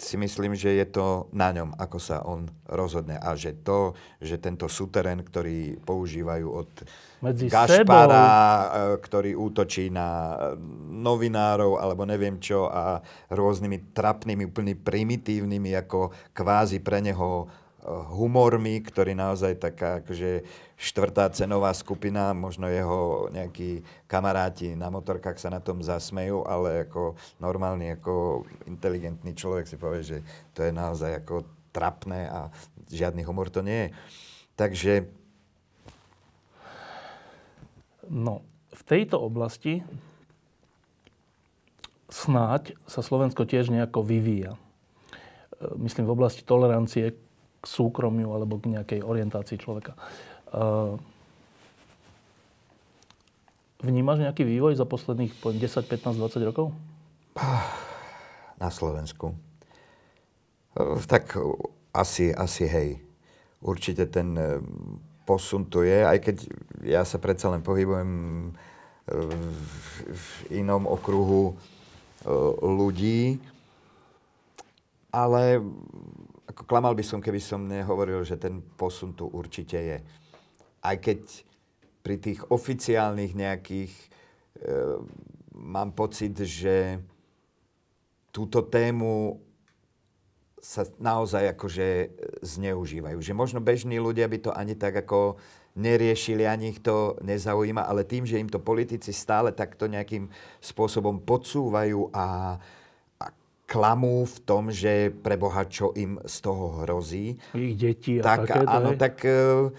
Speaker 2: si myslím, že je to na ňom, ako sa on rozhodne. A že to, že tento suterén, ktorý používajú od
Speaker 1: Medzi
Speaker 2: Gašpara,
Speaker 1: sebou.
Speaker 2: E, ktorý útočí na novinárov, alebo neviem čo, a rôznymi trapnými, úplne primitívnymi, ako kvázi pre neho humormi, ktorý naozaj taká akože štvrtá cenová skupina, možno jeho nejakí kamaráti na motorkách sa na tom zasmejú, ale ako normálny, ako inteligentný človek si povie, že to je naozaj ako trapné a žiadny humor to nie je. Takže...
Speaker 1: No, v tejto oblasti snáď sa Slovensko tiež nejako vyvíja. Myslím v oblasti tolerancie k súkromiu alebo k nejakej orientácii človeka. Uh, vnímaš nejaký vývoj za posledných 10, 15, 20 rokov?
Speaker 2: Na Slovensku. Tak asi, asi hej. Určite ten e, posun tu je, aj keď ja sa predsa len pohybujem v inom okruhu ľudí, ale klamal by som, keby som nehovoril, že ten posun tu určite je. Aj keď pri tých oficiálnych nejakých e, mám pocit, že túto tému sa naozaj akože zneužívajú. Že možno bežní ľudia by to ani tak ako neriešili, ani ich to nezaujíma, ale tým, že im to politici stále takto nejakým spôsobom podsúvajú a klamú v tom, že pre Boha, čo im z toho hrozí.
Speaker 1: Ich deti a
Speaker 2: tak,
Speaker 1: také,
Speaker 2: áno, tak e,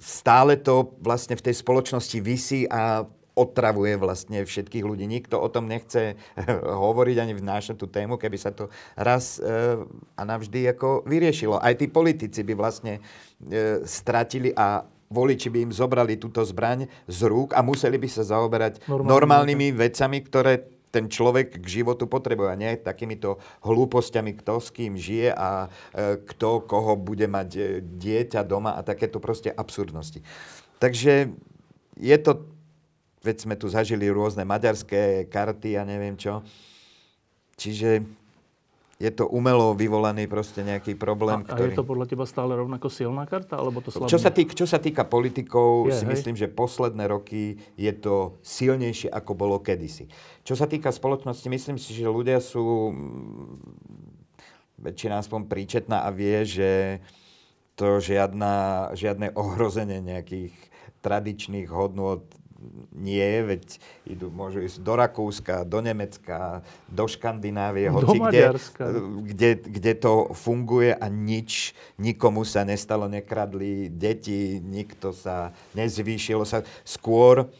Speaker 2: stále to vlastne v tej spoločnosti vysí a otravuje vlastne všetkých ľudí. Nikto o tom nechce hovoriť ani vnášať tú tému, keby sa to raz e, a navždy ako vyriešilo. Aj tí politici by vlastne e, stratili a voliči by im zobrali túto zbraň z rúk a museli by sa zaoberať Normálne, normálnymi vecami, ktoré ten človek k životu potrebuje. A nie takýmito hlúpostiami, kto s kým žije a e, kto koho bude mať e, dieťa doma a takéto proste absurdnosti. Takže je to, veď sme tu zažili rôzne maďarské karty a neviem čo. Čiže je to umelo vyvolaný proste nejaký problém.
Speaker 1: A, ktorý... a je to podľa teba stále rovnako silná karta, alebo to slabne?
Speaker 2: Čo sa, týk, čo sa týka politikov, je, si hej? myslím, že posledné roky je to silnejšie, ako bolo kedysi. Čo sa týka spoločnosti, myslím si, že ľudia sú mm, väčšina aspoň príčetná a vie, že to žiadna, žiadne ohrozenie nejakých tradičných hodnôt nie, veď idú, môžu ísť do Rakúska, do Nemecka, do Škandinávie, hoci
Speaker 1: do
Speaker 2: kde, kde, kde to funguje a nič, nikomu sa nestalo, nekradli deti, nikto sa nezvýšilo sa. Skôr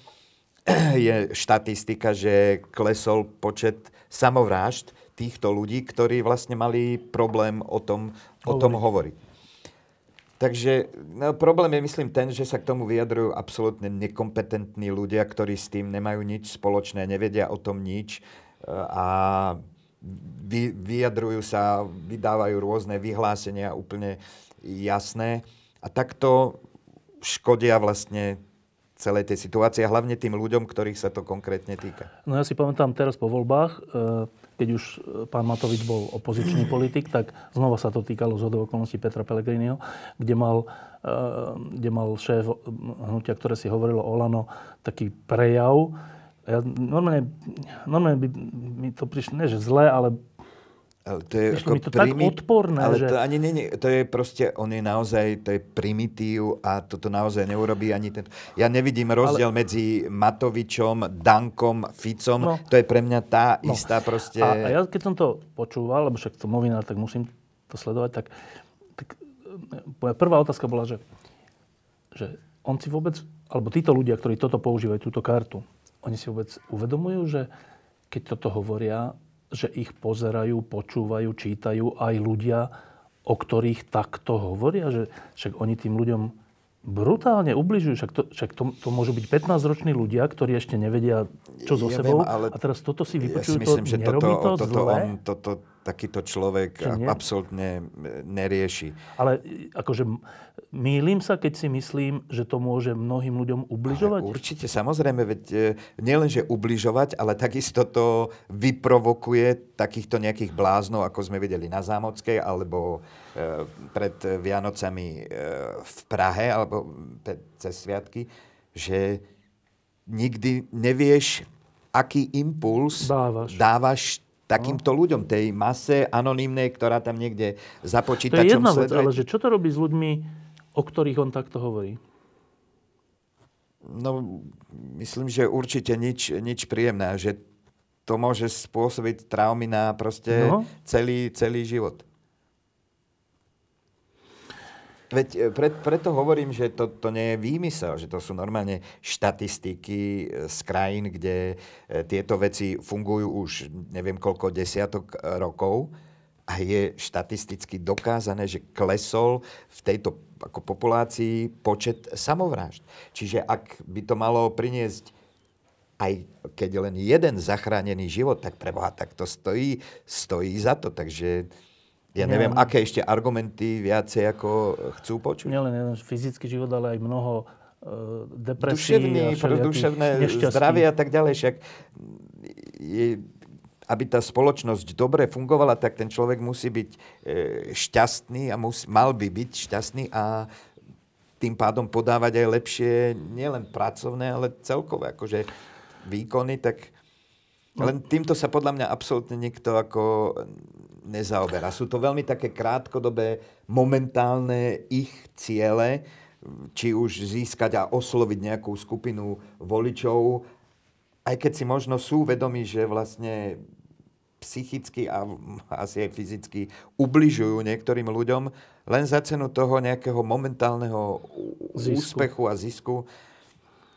Speaker 2: je štatistika, že klesol počet samovrážd týchto ľudí, ktorí vlastne mali problém o tom, o tom hovoriť. Takže no, problém je, myslím, ten, že sa k tomu vyjadrujú absolútne nekompetentní ľudia, ktorí s tým nemajú nič spoločné, nevedia o tom nič eh, a vy, vyjadrujú sa, vydávajú rôzne vyhlásenia úplne jasné a takto škodia vlastne celej tej situácii a hlavne tým ľuďom, ktorých sa to konkrétne týka.
Speaker 1: No ja si pamätám teraz po voľbách, e, keď už e, pán Matovič bol opozičný politik, tak znova sa to týkalo z okolností Petra Pellegriniho, kde mal, e, kde mal šéf hnutia, ktoré si hovorilo Olano, taký prejav. Ja, normálne, normálne by mi to prišlo, nie že zlé, ale
Speaker 2: ale to je
Speaker 1: ako mi to primi- tak odporné,
Speaker 2: ale
Speaker 1: že...
Speaker 2: to ani nie, to je proste, on je naozaj, to je primitív a toto naozaj neurobí ani ten... Ja nevidím rozdiel ale... medzi Matovičom, Dankom, Ficom, no. to je pre mňa tá no. istá proste...
Speaker 1: A, a ja keď som to počúval, lebo však som novinár, tak musím to sledovať, tak, tak moja prvá otázka bola, že, že on si vôbec, alebo títo ľudia, ktorí toto používajú, túto kartu, oni si vôbec uvedomujú, že keď toto hovoria, že ich pozerajú, počúvajú, čítajú aj ľudia, o ktorých takto hovoria, že však oni tým ľuďom brutálne ubližujú. Však to, však to, to môžu byť 15-roční ľudia, ktorí ešte nevedia, čo so ja sebou. Viem, ale a teraz toto si vypočujú, ja si myslím, to že nerobí toto, to toto, zle? On,
Speaker 2: toto, takýto človek absolútne nerieši.
Speaker 1: Ale akože mýlim sa, keď si myslím, že to môže mnohým ľuďom ubližovať?
Speaker 2: Ale určite, samozrejme, veď e, nielenže ubližovať, ale takisto to vyprovokuje takýchto nejakých bláznov, ako sme videli na Zámockej, alebo e, pred Vianocami e, v Prahe, alebo cez Sviatky, že nikdy nevieš, aký impuls dávaš, dávaš takýmto ľuďom, tej mase anonymnej, ktorá tam niekde za počítačom
Speaker 1: To je jedna vec, ale že čo to robí s ľuďmi, o ktorých on takto hovorí?
Speaker 2: No, myslím, že určite nič, nič príjemné, že to môže spôsobiť traumy na proste no. celý, celý život. Veď e, pre, preto hovorím, že to, to nie je výmysel, že to sú normálne štatistiky e, z krajín, kde e, tieto veci fungujú už neviem koľko desiatok rokov a je štatisticky dokázané, že klesol v tejto ako populácii počet samovrážd. Čiže ak by to malo priniesť aj keď len jeden zachránený život, tak preboha, tak to stojí, stojí za to. Takže ja neviem, nielen, aké ešte argumenty viacej ako chcú počuť.
Speaker 1: Nielen fyzický život, ale aj mnoho uh, depresí
Speaker 2: Duševný, duševné zdravie a tak ďalej. Však je, aby tá spoločnosť dobre fungovala, tak ten človek musí byť e, šťastný a mus, mal by byť šťastný a tým pádom podávať aj lepšie nielen pracovné, ale celkové akože výkony, tak No. Len týmto sa podľa mňa absolútne nikto ako nezaoberá. Sú to veľmi také krátkodobé, momentálne ich ciele, či už získať a osloviť nejakú skupinu voličov, aj keď si možno sú vedomí, že vlastne psychicky a asi aj fyzicky ubližujú niektorým ľuďom len za cenu toho nejakého momentálneho zisku. úspechu a zisku.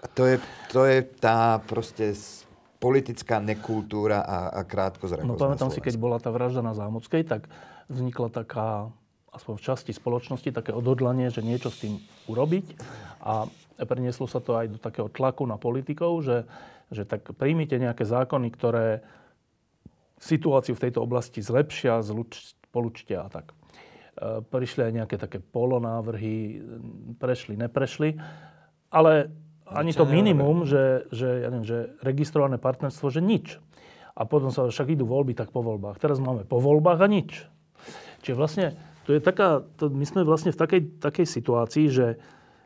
Speaker 2: A to je, to je tá proste politická nekultúra a, a krátkozrakosť.
Speaker 1: No pamätám si, keď bola tá vražda na Zámockej, tak vznikla taká, aspoň v časti spoločnosti, také odhodlanie, že niečo s tým urobiť. A prenieslo sa to aj do takého tlaku na politikov, že, že tak príjmite nejaké zákony, ktoré situáciu v tejto oblasti zlepšia, zluč, polučtia a tak. E, prišli aj nejaké také polonávrhy, prešli, neprešli, ale ani to minimum, že, že, ja neviem, že registrované partnerstvo, že nič. A potom sa však idú voľby, tak po voľbách. Teraz máme po voľbách a nič. Čiže vlastne, to je taká, to, my sme vlastne v takej, takej situácii, že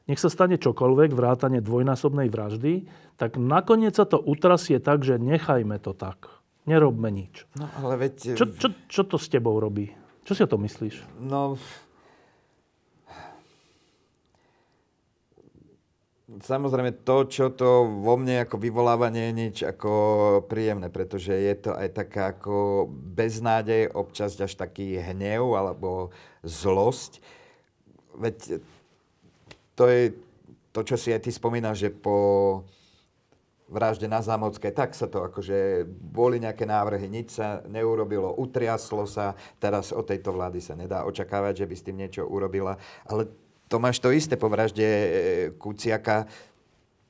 Speaker 1: nech sa stane čokoľvek, vrátane dvojnásobnej vraždy, tak nakoniec sa to utrasie tak, že nechajme to tak. Nerobme nič.
Speaker 2: No ale veď...
Speaker 1: Čo, čo, čo to s tebou robí? Čo si o to myslíš?
Speaker 2: No, Samozrejme, to, čo to vo mne ako vyvoláva, nie je nič ako príjemné, pretože je to aj taká ako beznádej, občas až taký hnev alebo zlosť. Veď to je to, čo si aj ty spomínaš, že po vražde na Zámocké, tak sa to akože boli nejaké návrhy, nič sa neurobilo, utriaslo sa, teraz od tejto vlády sa nedá očakávať, že by s tým niečo urobila, ale to máš to isté po vražde e, Kuciaka.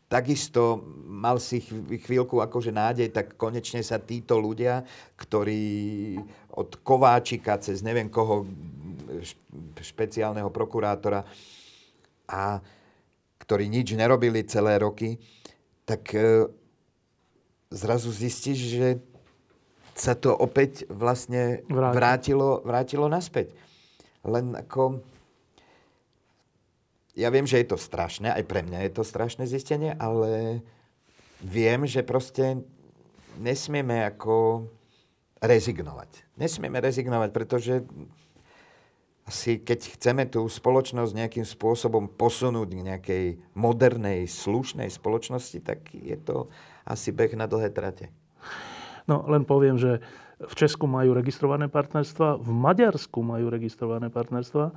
Speaker 2: Takisto mal si chvíľku akože nádej, tak konečne sa títo ľudia, ktorí od Kováčika cez neviem koho, špeciálneho prokurátora a ktorí nič nerobili celé roky, tak e, zrazu zistíš, že sa to opäť vlastne vrátilo, vrátilo naspäť. Len ako ja viem, že je to strašné, aj pre mňa je to strašné zistenie, ale viem, že proste nesmieme ako rezignovať. Nesmieme rezignovať, pretože asi keď chceme tú spoločnosť nejakým spôsobom posunúť k nejakej modernej, slušnej spoločnosti, tak je to asi beh na dlhé trate.
Speaker 1: No, len poviem, že v Česku majú registrované partnerstva, v Maďarsku majú registrované partnerstva. E,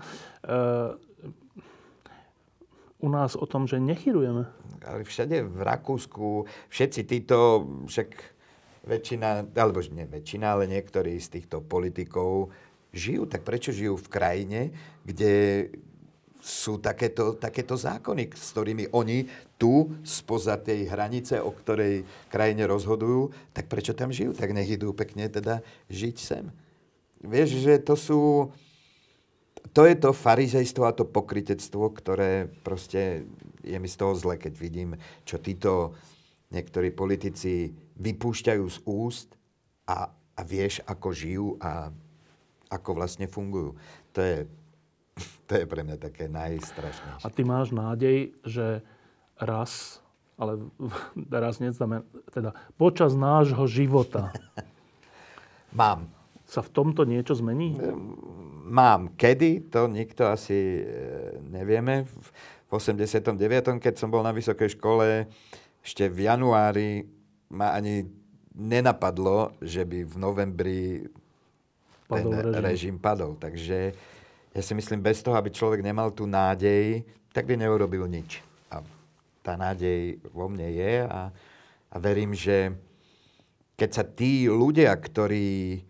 Speaker 1: u nás o tom, že nechyrujeme.
Speaker 2: Ale všade v Rakúsku, všetci títo, však väčšina, alebo nie väčšina, ale niektorí z týchto politikov žijú. Tak prečo žijú v krajine, kde sú takéto, takéto zákony, s ktorými oni tu, spoza tej hranice, o ktorej krajine rozhodujú, tak prečo tam žijú? Tak nech idú pekne teda žiť sem. Vieš, že to sú to je to farizejstvo a to pokritectvo, ktoré proste je mi z toho zle, keď vidím, čo títo niektorí politici vypúšťajú z úst a, a vieš, ako žijú a ako vlastne fungujú. To je, to je pre mňa také najstrašnejšie.
Speaker 1: A ty máš nádej, že raz, ale raz neznamená, teda počas nášho života
Speaker 2: Mám.
Speaker 1: Sa v tomto niečo zmení?
Speaker 2: mám kedy, to nikto asi e, nevieme. V 89., keď som bol na vysokej škole, ešte v januári ma ani nenapadlo, že by v novembri ten režim. režim padol. Takže ja si myslím, bez toho, aby človek nemal tú nádej, tak by neurobil nič. A tá nádej vo mne je a, a verím, že keď sa tí ľudia, ktorí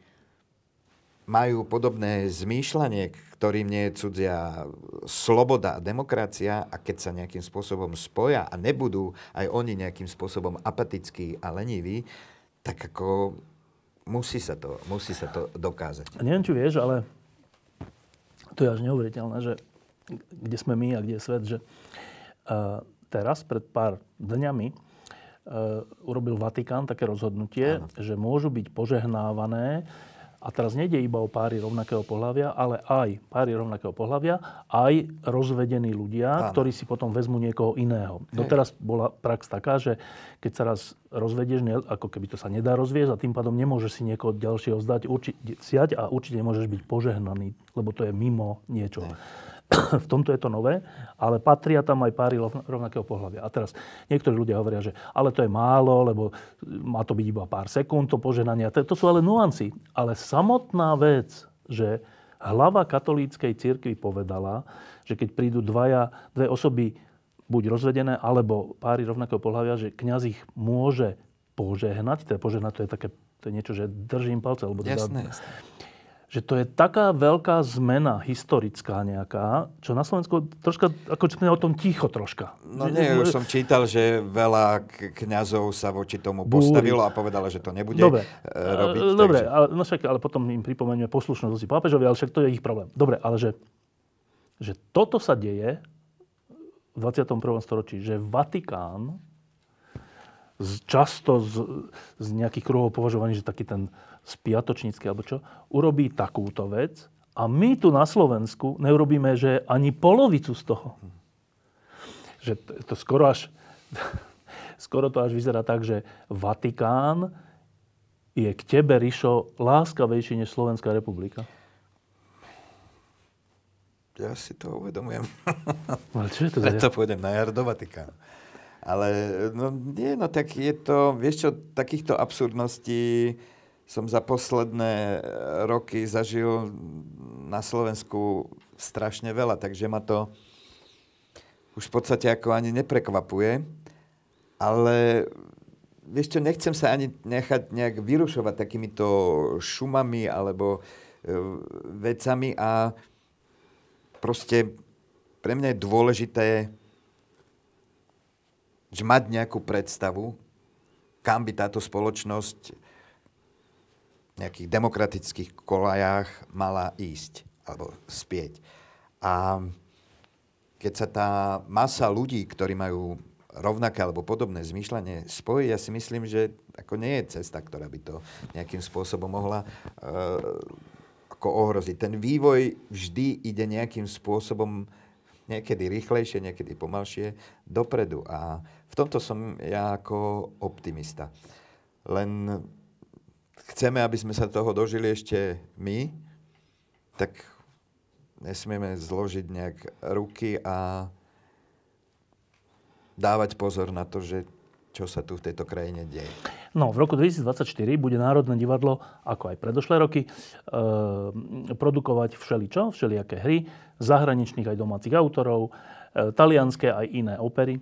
Speaker 2: majú podobné zmýšľanie, ktorým nie je cudzia sloboda a demokracia a keď sa nejakým spôsobom spoja a nebudú aj oni nejakým spôsobom apatickí a leniví, tak ako musí sa to, musí sa to dokázať.
Speaker 1: A neviem, či vieš, ale to je až neuveriteľné, že kde sme my a kde je svet, že uh, teraz, pred pár dňami, uh, urobil Vatikán také rozhodnutie, Áno. že môžu byť požehnávané A teraz nejde iba o páry rovnakého pohľavia, ale aj páry rovnakého pohľavia, aj rozvedení ľudia, Áno. ktorí si potom vezmú niekoho iného. Hej. Doteraz bola prax taká, že keď sa raz rozvedieš, ako keby to sa nedá rozviesť a tým pádom nemôžeš si niekoho ďalšieho zdať, urči, siať a určite nemôžeš byť požehnaný, lebo to je mimo niečo. Hej. v tomto je to nové, ale patria tam aj páry rovnakého pohľavia. A teraz niektorí ľudia hovoria, že ale to je málo, lebo má to byť iba pár sekúnd, to poženanie. To sú ale nuancy. Ale samotná vec, že hlava katolíckej cirkvi povedala, že keď prídu dvaja, dve osoby buď rozvedené, alebo páry rovnakého pohľavia, že kňaz ich môže požehnať. Teda požehnať to je také, to je niečo, že držím palce. Alebo
Speaker 2: teda, jasné, jasné
Speaker 1: že to je taká veľká zmena historická nejaká, čo na Slovensku troška, ako sme o tom ticho troška.
Speaker 2: No nie, už som čítal, že veľa kňazov sa voči tomu Búri. postavilo a povedalo, že to nebude dobre. E, robiť.
Speaker 1: Dobre, takže... ale, no však, ale potom im pripomenieme poslušnosť si pápežovi, ale však to je ich problém. Dobre, ale že, že toto sa deje v 21. storočí, že Vatikán často z, z nejakých kruhov považovaný, že taký ten spiatočnícky alebo čo, urobí takúto vec a my tu na Slovensku neurobíme, že ani polovicu z toho. Že to, to skoro až, skoro to až vyzerá tak, že Vatikán je k tebe, Rišo, láskavejší než Slovenská republika.
Speaker 2: Ja si to uvedomujem.
Speaker 1: Ale čo je to
Speaker 2: Preto pôjdem na jar do Vatikánu. Ale no, nie, no tak je to, vieš čo, takýchto absurdností som za posledné e, roky zažil na Slovensku strašne veľa, takže ma to už v podstate ako ani neprekvapuje. Ale vieš čo, nechcem sa ani nechať nejak vyrušovať takýmito šumami alebo e, vecami a proste pre mňa je dôležité že mať nejakú predstavu, kam by táto spoločnosť nejakých demokratických kolajách mala ísť alebo spieť. A keď sa tá masa ľudí, ktorí majú rovnaké alebo podobné zmýšľanie spojí, ja si myslím, že ako nie je cesta, ktorá by to nejakým spôsobom mohla uh, ako ohroziť. Ten vývoj vždy ide nejakým spôsobom niekedy rýchlejšie, niekedy pomalšie, dopredu. A v tomto som ja ako optimista. Len chceme, aby sme sa toho dožili ešte my, tak nesmieme zložiť nejak ruky a dávať pozor na to, že čo sa tu v tejto krajine deje.
Speaker 1: No, v roku 2024 bude Národné divadlo, ako aj predošlé roky, e, produkovať všeličo, všelijaké hry, zahraničných aj domácich autorov, e, talianské aj iné opery. E,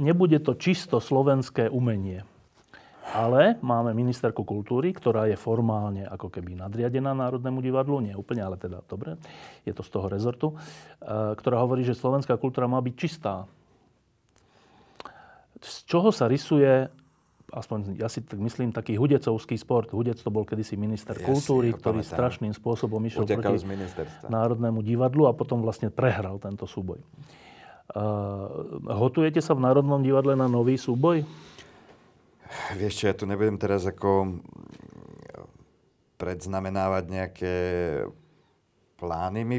Speaker 1: nebude to čisto slovenské umenie. Ale máme ministerku kultúry, ktorá je formálne ako keby nadriadená Národnému divadlu, nie úplne, ale teda dobre, je to z toho rezortu, e, ktorá hovorí, že slovenská kultúra má byť čistá z čoho sa rysuje, aspoň ja si tak myslím, taký hudecovský sport. Hudec to bol kedysi minister ja kultúry, ktorý pamätám. strašným spôsobom išiel
Speaker 2: Utekal
Speaker 1: proti Národnému divadlu a potom vlastne prehral tento súboj. Uh, hotujete sa v Národnom divadle na nový súboj?
Speaker 2: Vieš čo, ja tu nebudem teraz ako predznamenávať nejaké plány. My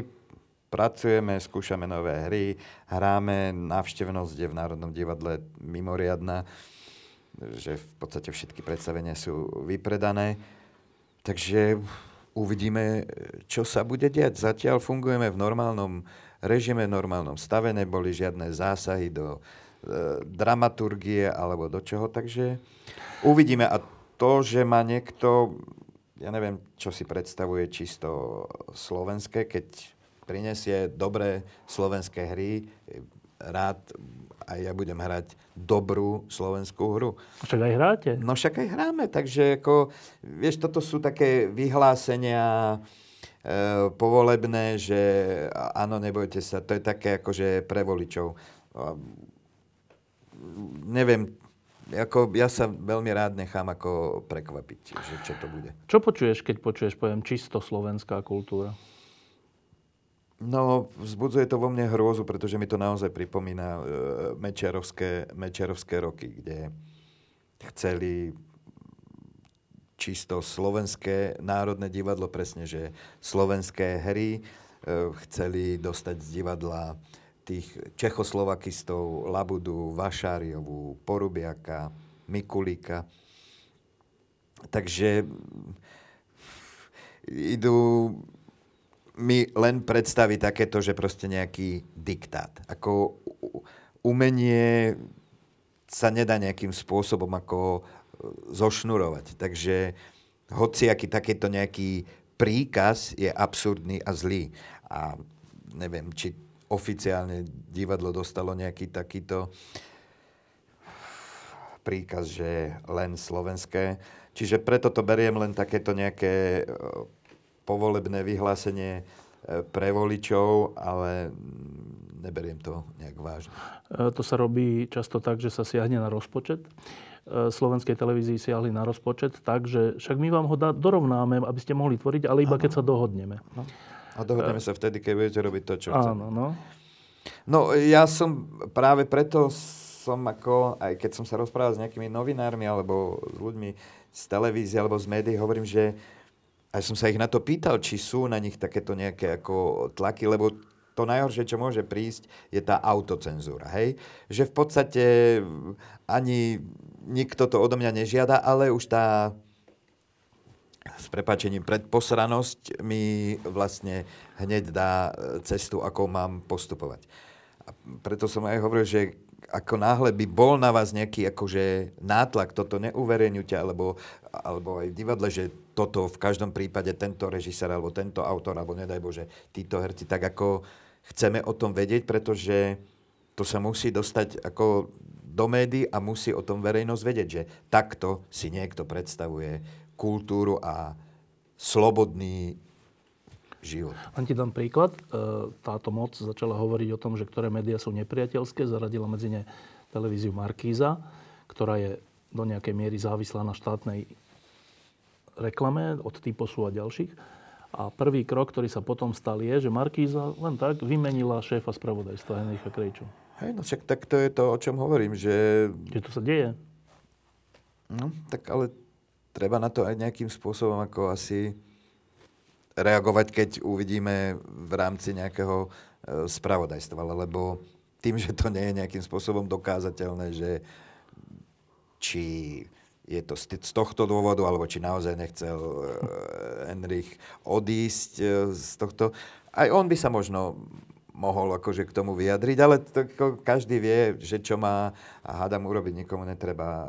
Speaker 2: pracujeme, skúšame nové hry, hráme, návštevnosť je v Národnom divadle mimoriadná, že v podstate všetky predstavenia sú vypredané. Takže uvidíme, čo sa bude diať. Zatiaľ fungujeme v normálnom režime, v normálnom stave, neboli žiadne zásahy do dramaturgie alebo do čoho, takže uvidíme. A to, že má niekto, ja neviem, čo si predstavuje čisto slovenské, keď prinesie dobré slovenské hry, rád aj ja budem hrať dobrú slovenskú hru.
Speaker 1: Však aj hráte.
Speaker 2: No však aj hráme, takže ako, vieš, toto sú také vyhlásenia e, povolebné, že áno, nebojte sa, to je také akože pre voličov. Neviem, ako ja sa veľmi rád nechám ako prekvapiť, že čo to bude.
Speaker 1: Čo počuješ, keď počuješ pojem čisto slovenská kultúra?
Speaker 2: No, vzbudzuje to vo mne hrôzu, pretože mi to naozaj pripomína e, mečiarovské, mečiarovské roky, kde chceli čisto slovenské národné divadlo, presne, že slovenské hry e, chceli dostať z divadla tých Čechoslovakistov, Labudu, Vašáriovú, Porubiaka, Mikulíka. Takže idú mi len predstaviť takéto, že proste nejaký diktát. Ako umenie sa nedá nejakým spôsobom ako zošnurovať. Takže hociaký takéto nejaký príkaz je absurdný a zlý. A neviem, či oficiálne divadlo dostalo nejaký takýto príkaz, že len slovenské. Čiže preto to beriem len takéto nejaké e, povolebné vyhlásenie e, pre voličov, ale neberiem to nejak vážne.
Speaker 1: E, to sa robí často tak, že sa siahne na rozpočet. Slovenskej televízii siahli na rozpočet, takže však my vám ho dorovnáme, aby ste mohli tvoriť, ale iba ano. keď sa dohodneme. No.
Speaker 2: A dohodneme sa vtedy, keď budete robiť to, čo
Speaker 1: Áno, no.
Speaker 2: No, ja som práve preto som ako, aj keď som sa rozprával s nejakými novinármi alebo s ľuďmi z televízie alebo z médií, hovorím, že aj som sa ich na to pýtal, či sú na nich takéto nejaké ako tlaky, lebo to najhoršie, čo môže prísť, je tá autocenzúra. Hej? Že v podstate ani nikto to odo mňa nežiada, ale už tá s prepačením predposranosť mi vlastne hneď dá cestu, ako mám postupovať. A preto som aj hovoril, že ako náhle by bol na vás nejaký akože nátlak, toto neuverejňujte, alebo, alebo aj v divadle, že toto v každom prípade tento režisér, alebo tento autor, alebo nedaj Bože, títo herci, tak ako chceme o tom vedieť, pretože to sa musí dostať ako do médií a musí o tom verejnosť vedieť, že takto si niekto predstavuje kultúru a slobodný život.
Speaker 1: Len ti dám príklad. E, táto moc začala hovoriť o tom, že ktoré médiá sú nepriateľské. Zaradila medzi ne televíziu Markíza, ktorá je do nejakej miery závislá na štátnej reklame od Typosu a ďalších. A prvý krok, ktorý sa potom stal, je, že Markíza len tak vymenila šéfa spravodajstva Henricha Krejču.
Speaker 2: Hej, no však tak to je to, o čom hovorím, že...
Speaker 1: Že to sa deje.
Speaker 2: No, tak ale treba na to aj nejakým spôsobom ako asi reagovať, keď uvidíme v rámci nejakého e, spravodajstva, lebo tým, že to nie je nejakým spôsobom dokázateľné, že či je to z tohto dôvodu, alebo či naozaj nechcel e, Henrich odísť e, z tohto. Aj on by sa možno mohol akože k tomu vyjadriť, ale to, každý vie, že čo má a hádam urobiť, nikomu netreba uh,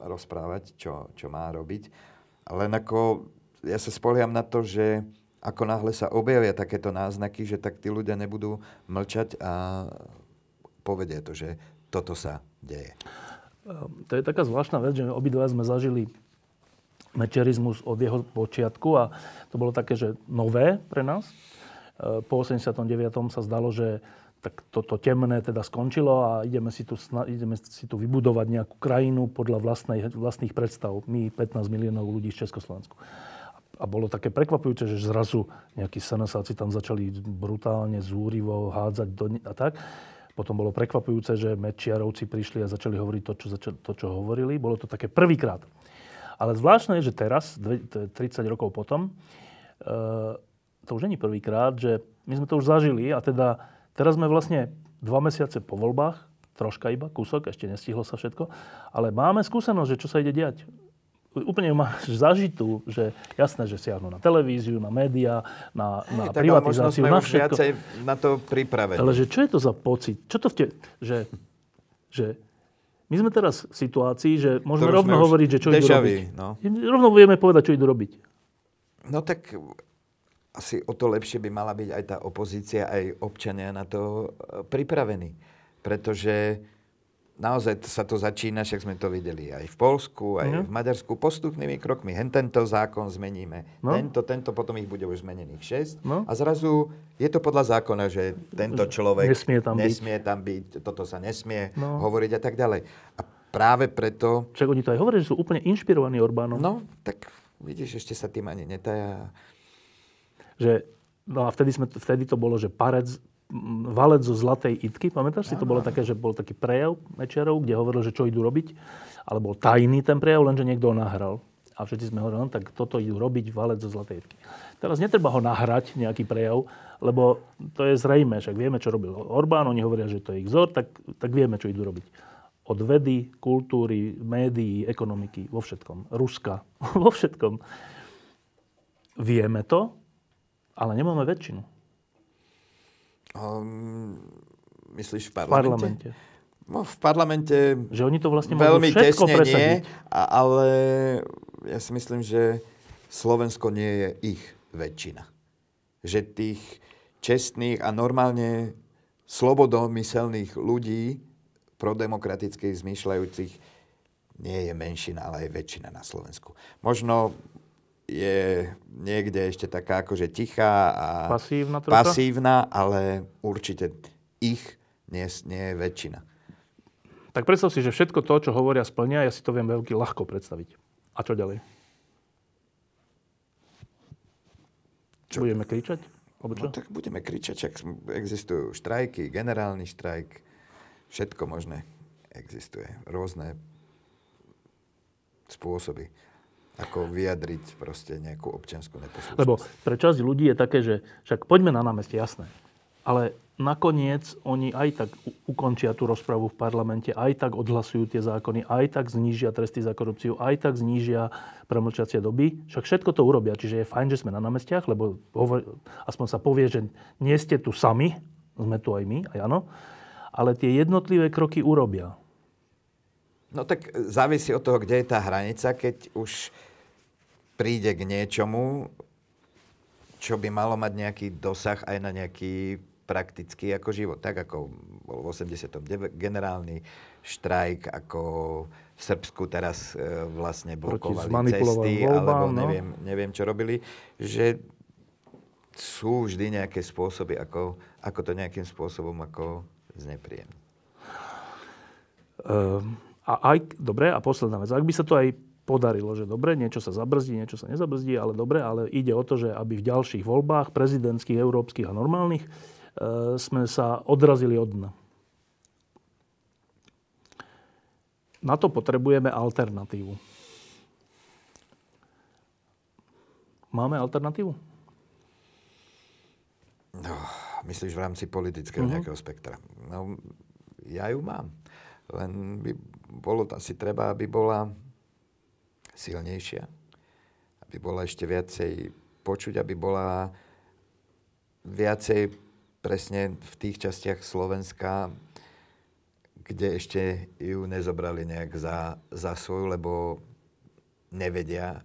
Speaker 2: rozprávať, čo, čo má robiť. Len ako ja sa spoliam na to, že ako náhle sa objavia takéto náznaky, že tak tí ľudia nebudú mlčať a povedia to, že toto sa deje.
Speaker 1: To je taká zvláštna vec, že obidva sme zažili mečerizmus od jeho počiatku a to bolo také, že nové pre nás po 89. sa zdalo, že tak toto to temné teda skončilo a ideme si, tu, ideme si tu vybudovať nejakú krajinu podľa vlastnej, vlastných predstav. My 15 miliónov ľudí z Československu. A bolo také prekvapujúce, že zrazu nejakí senesáci tam začali brutálne, zúrivo hádzať do, a tak. Potom bolo prekvapujúce, že Mečiarovci prišli a začali hovoriť to, čo, to, čo hovorili. Bolo to také prvýkrát. Ale zvláštne je, že teraz, 30 rokov potom, e, to už není prvýkrát, že my sme to už zažili a teda teraz sme vlastne dva mesiace po voľbách, troška iba, kúsok, ešte nestihlo sa všetko, ale máme skúsenosť, že čo sa ide diať. Úplne máš zažitú, že jasné, že siahnu na televíziu, na médiá, na, na tak, privatizáciu, na všetko.
Speaker 2: viacej na to pripravení.
Speaker 1: Ale že čo je to za pocit? Čo to v te... Že, že my sme teraz v situácii, že môžeme rovno hovoriť, že čo idú robiť. No. Rovno vieme povedať, čo idú robiť.
Speaker 2: No tak asi o to lepšie by mala byť aj tá opozícia, aj občania na to e, pripravení. Pretože naozaj sa to začína, však sme to videli aj v Polsku, aj mm. v Maďarsku, postupnými krokmi. Hen tento zákon zmeníme. No. Tento, tento, potom ich bude už zmenených 6. No. A zrazu je to podľa zákona, že tento človek
Speaker 1: nesmie tam,
Speaker 2: nesmie byť. tam byť, toto sa nesmie no. hovoriť a tak ďalej. A práve preto...
Speaker 1: Však oni to aj hovoria, že sú úplne inšpirovaní Orbánom.
Speaker 2: No, tak vidíš, ešte sa tým ani netaja
Speaker 1: že no a vtedy, sme, vtedy to bolo, že parec, valec zo zlatej itky, pamätáš si? To bolo také, že bol taký prejav Mečiarov, kde hovoril, že čo idú robiť, ale bol tajný ten prejav, lenže niekto ho nahral. A všetci sme hovorili, no tak toto idú robiť valec zo Zlatej Jitky. Teraz netreba ho nahrať, nejaký prejav, lebo to je zrejme, však vieme, čo robil Orbán, oni hovoria, že to je ich vzor, tak, tak vieme, čo idú robiť. Od vedy, kultúry, médií, ekonomiky, vo všetkom. Ruska, vo všetkom. Vieme to, ale nemáme väčšinu.
Speaker 2: Um, myslíš v
Speaker 1: V
Speaker 2: parlamente?
Speaker 1: parlamente.
Speaker 2: No, v parlamente
Speaker 1: Že oni to vlastne
Speaker 2: veľmi tesne nie,
Speaker 1: presadiť.
Speaker 2: a, ale ja si myslím, že Slovensko nie je ich väčšina. Že tých čestných a normálne slobodomyselných ľudí, prodemokratických zmýšľajúcich, nie je menšina, ale je väčšina na Slovensku. Možno je niekde ešte taká akože tichá a
Speaker 1: Pasívna trocha?
Speaker 2: pasívna, ale určite ich nie, nie je väčšina.
Speaker 1: Tak predstav si, že všetko to, čo hovoria, splnia, ja si to viem veľmi ľahko predstaviť. A čo ďalej? Čo? Budeme kričať? Alebo čo?
Speaker 2: No tak budeme kričať, čak existujú štrajky, generálny štrajk, všetko možné existuje. Rôzne spôsoby, ako vyjadriť proste nejakú občianskú neposlušnosť.
Speaker 1: Lebo pre časť ľudí je také, že však poďme na námestie, jasné. Ale nakoniec oni aj tak ukončia tú rozpravu v parlamente, aj tak odhlasujú tie zákony, aj tak znížia tresty za korupciu, aj tak znížia premlčacie doby. Však všetko to urobia. Čiže je fajn, že sme na námestiach, lebo hovor, aspoň sa povie, že nie ste tu sami, sme tu aj my, aj áno, ale tie jednotlivé kroky urobia.
Speaker 2: No tak závisí od toho, kde je tá hranica, keď už príde k niečomu, čo by malo mať nejaký dosah aj na nejaký praktický ako život. Tak ako bol v 89. generálny štrajk, ako v Srbsku teraz e, vlastne blokovali cesty,
Speaker 1: voľbám,
Speaker 2: alebo
Speaker 1: no.
Speaker 2: neviem, neviem, čo robili, že sú vždy nejaké spôsoby, ako, ako to nejakým spôsobom ako znepríjemniť.
Speaker 1: Ehm, a aj, dobre, a posledná vec, ak by sa to aj podarilo, že dobre, niečo sa zabrzdí, niečo sa nezabrzdí, ale dobre, ale ide o to, že aby v ďalších voľbách, prezidentských, európskych a normálnych, e, sme sa odrazili od dna. Na to potrebujeme alternatívu. Máme alternatívu?
Speaker 2: No, myslíš v rámci politického
Speaker 1: Mhm.
Speaker 2: nejakého spektra? No, ja ju mám. Len by bolo asi treba, aby bola silnejšia. Aby bola ešte viacej počuť, aby bola viacej presne v tých častiach Slovenska, kde ešte ju nezobrali nejak za, za svoju, lebo nevedia,